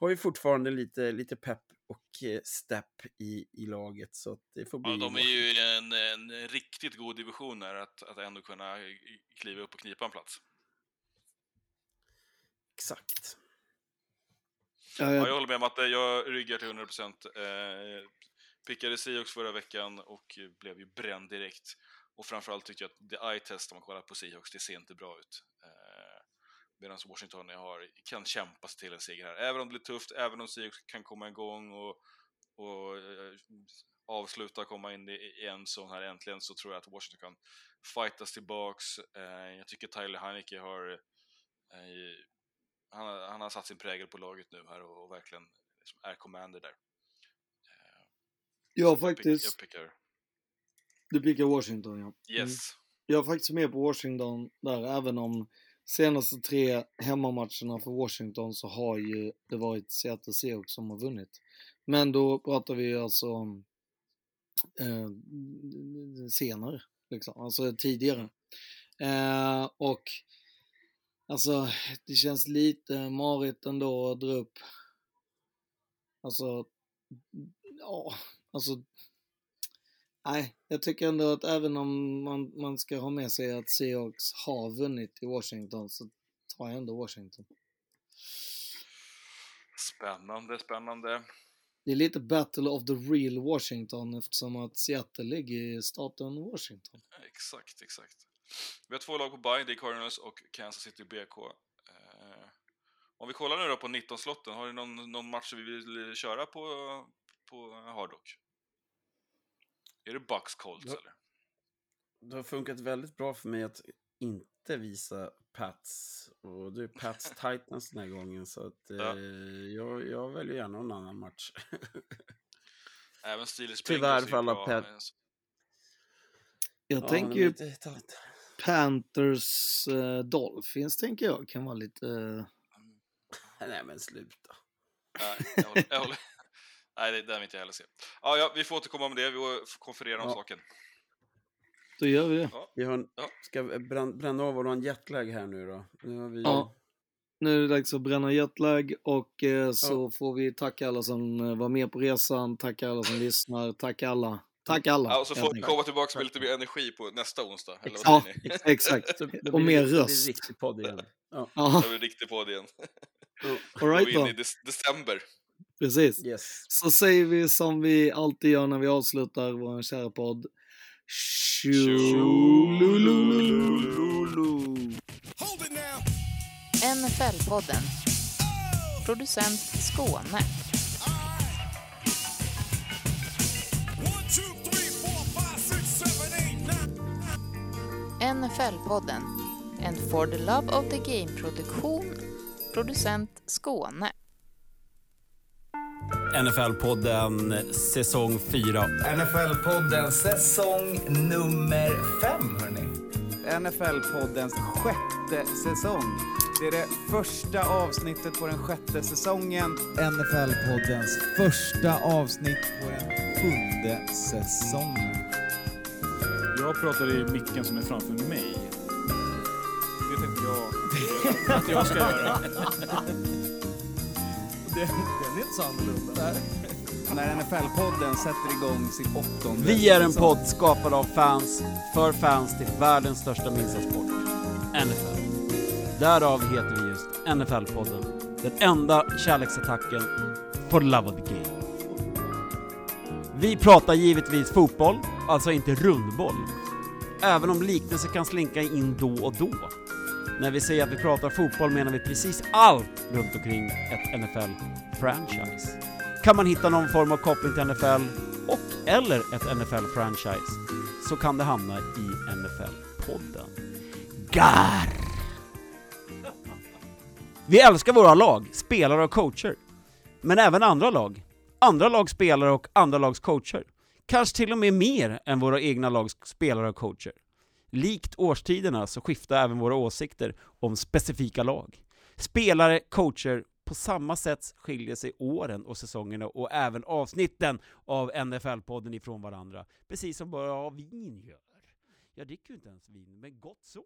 har ju fortfarande lite, lite pepp och eh, step i, i laget. Så det får bli Ja, de är ju i en, en riktigt god division här att, att ändå kunna kliva upp och knipa en plats. Exakt. Ja, Ja, jag håller med Matte, jag ryggar till 100%. Eh, pickade Seahawks förra veckan och blev ju bränd direkt. Och framförallt tyckte jag att the eye test om man kollar på Seahawks, det ser inte bra ut. Eh, Medan Washington har, kan kämpa sig till en seger här. Även om det blir tufft, även om Seahawks kan komma igång och, och eh, avsluta komma in i, en zon här äntligen så tror jag att Washington kan fightas tillbaks. Eh, jag tycker Tyler Heineke har, eh, han, har- han har satt sin prägel på laget nu här och, och verkligen liksom är commander där. Ja, Jag, pick, faktiskt. jag pickar, Du pickar Washington, ja. Mm. yes. Jag är faktiskt med på Washington där, även om senaste tre hemmamatcherna för Washington så har ju det varit Seattle Seahawks som har vunnit. Men då pratar vi alltså om eh, senare, liksom, alltså tidigare. Eh, och alltså, det känns lite marigt ändå att dra upp, alltså, ja, alltså Nej, jag tycker ändå att även om man, man ska ha med sig att Seahawks har vunnit i Washington så tar jag ändå Washington. Spännande, spännande. Det är lite battle of the real Washington eftersom att Seattle ligger i staten Washington. Exakt, exakt. Vi har två lag på bye, det är Cardinals och Kansas City BK. Eh, om vi kollar nu då på 19-slotten, har du någon, någon match vi vill köra på, på Hard Rock? Är det Bucks Colts Ja. eller? Det har funkat väldigt bra för mig att inte visa Pats. Och det är Pats Titans den här gången. Så att, eh, Ja. jag, jag väljer gärna någon annan match. Även Steelers Tyvärr för alla så- Jag Ja, tänker ju. Panthers eh, Dolphins tänker jag kan vara lite... Eh, Nej men sluta. Nej, jag håller, jag håller. Nej, det, det vill inte jag heller se. Ja, ja, vi får återkomma med det, vi får konferera om Ja. saken. då gör vi det. Ja. Vi har en, Ja. ska brän, bränna av våran jetlag här nu då. Nu har vi... Ja. Nu är det dags att bränna jetlag och eh, så får vi tacka alla som eh, var med på resan, tacka alla som lyssnar, tacka alla. Tack alla. Ja, och så får enkelt. komma tillbaka med lite mer energi på nästa onsdag. Eller Ja, vad säger ni? exakt. Det Och mer det blir röst. riktig podd igen. Ja. Ja, Jag blir riktig på det igen. all right då. i dec- december. Precis. Yes. Så säger vi som vi alltid gör när vi avslutar vår kära podd. Tjolululu. NFL-podden. Producent Skåne. NFL-podden. En For the Love of the Game-produktion. Producent Skåne. NFL-podden säsong 4. NFL-podden säsong nummer fem, hörni. NFL-poddens sjätte säsong. Det är det första avsnittet på den sjätte säsongen. NFL-poddens första avsnitt på den sjunde säsongen. Jag pratar i micken som är framför mig. Det tänkte jag att jag ska göra. Den, den är inte så annorlunda. När NFL-podden sätter igång sin åttonde Vi är en podd skapad av fans, för fans till världens största minsta-sport, NFL. Därav heter vi just NFL-podden. Den enda kärleksattacken for love of the game. Vi pratar givetvis fotboll, alltså inte rundboll. Även om liknelser kan slinka in då och då. När vi säger att vi pratar fotboll menar vi precis allt runt omkring ett NFL-franchise. Kan man hitta någon form av koppling till NFL och eller ett NFL-franchise så kan det hamna i NFL-podden. Gar! Vi älskar våra lag, spelare och coacher. Men även andra lag. Andra lags spelare och andra lags coacher. Kanske till och med mer än våra egna lags spelare och coacher. Likt årstiderna så skiftar även våra åsikter om specifika lag. Spelare, coacher, på samma sätt skiljer sig åren och säsongerna och även avsnitten av NFL-podden ifrån varandra. Precis som bara vin gör. Jag dricker ju inte ens vin, men gott så.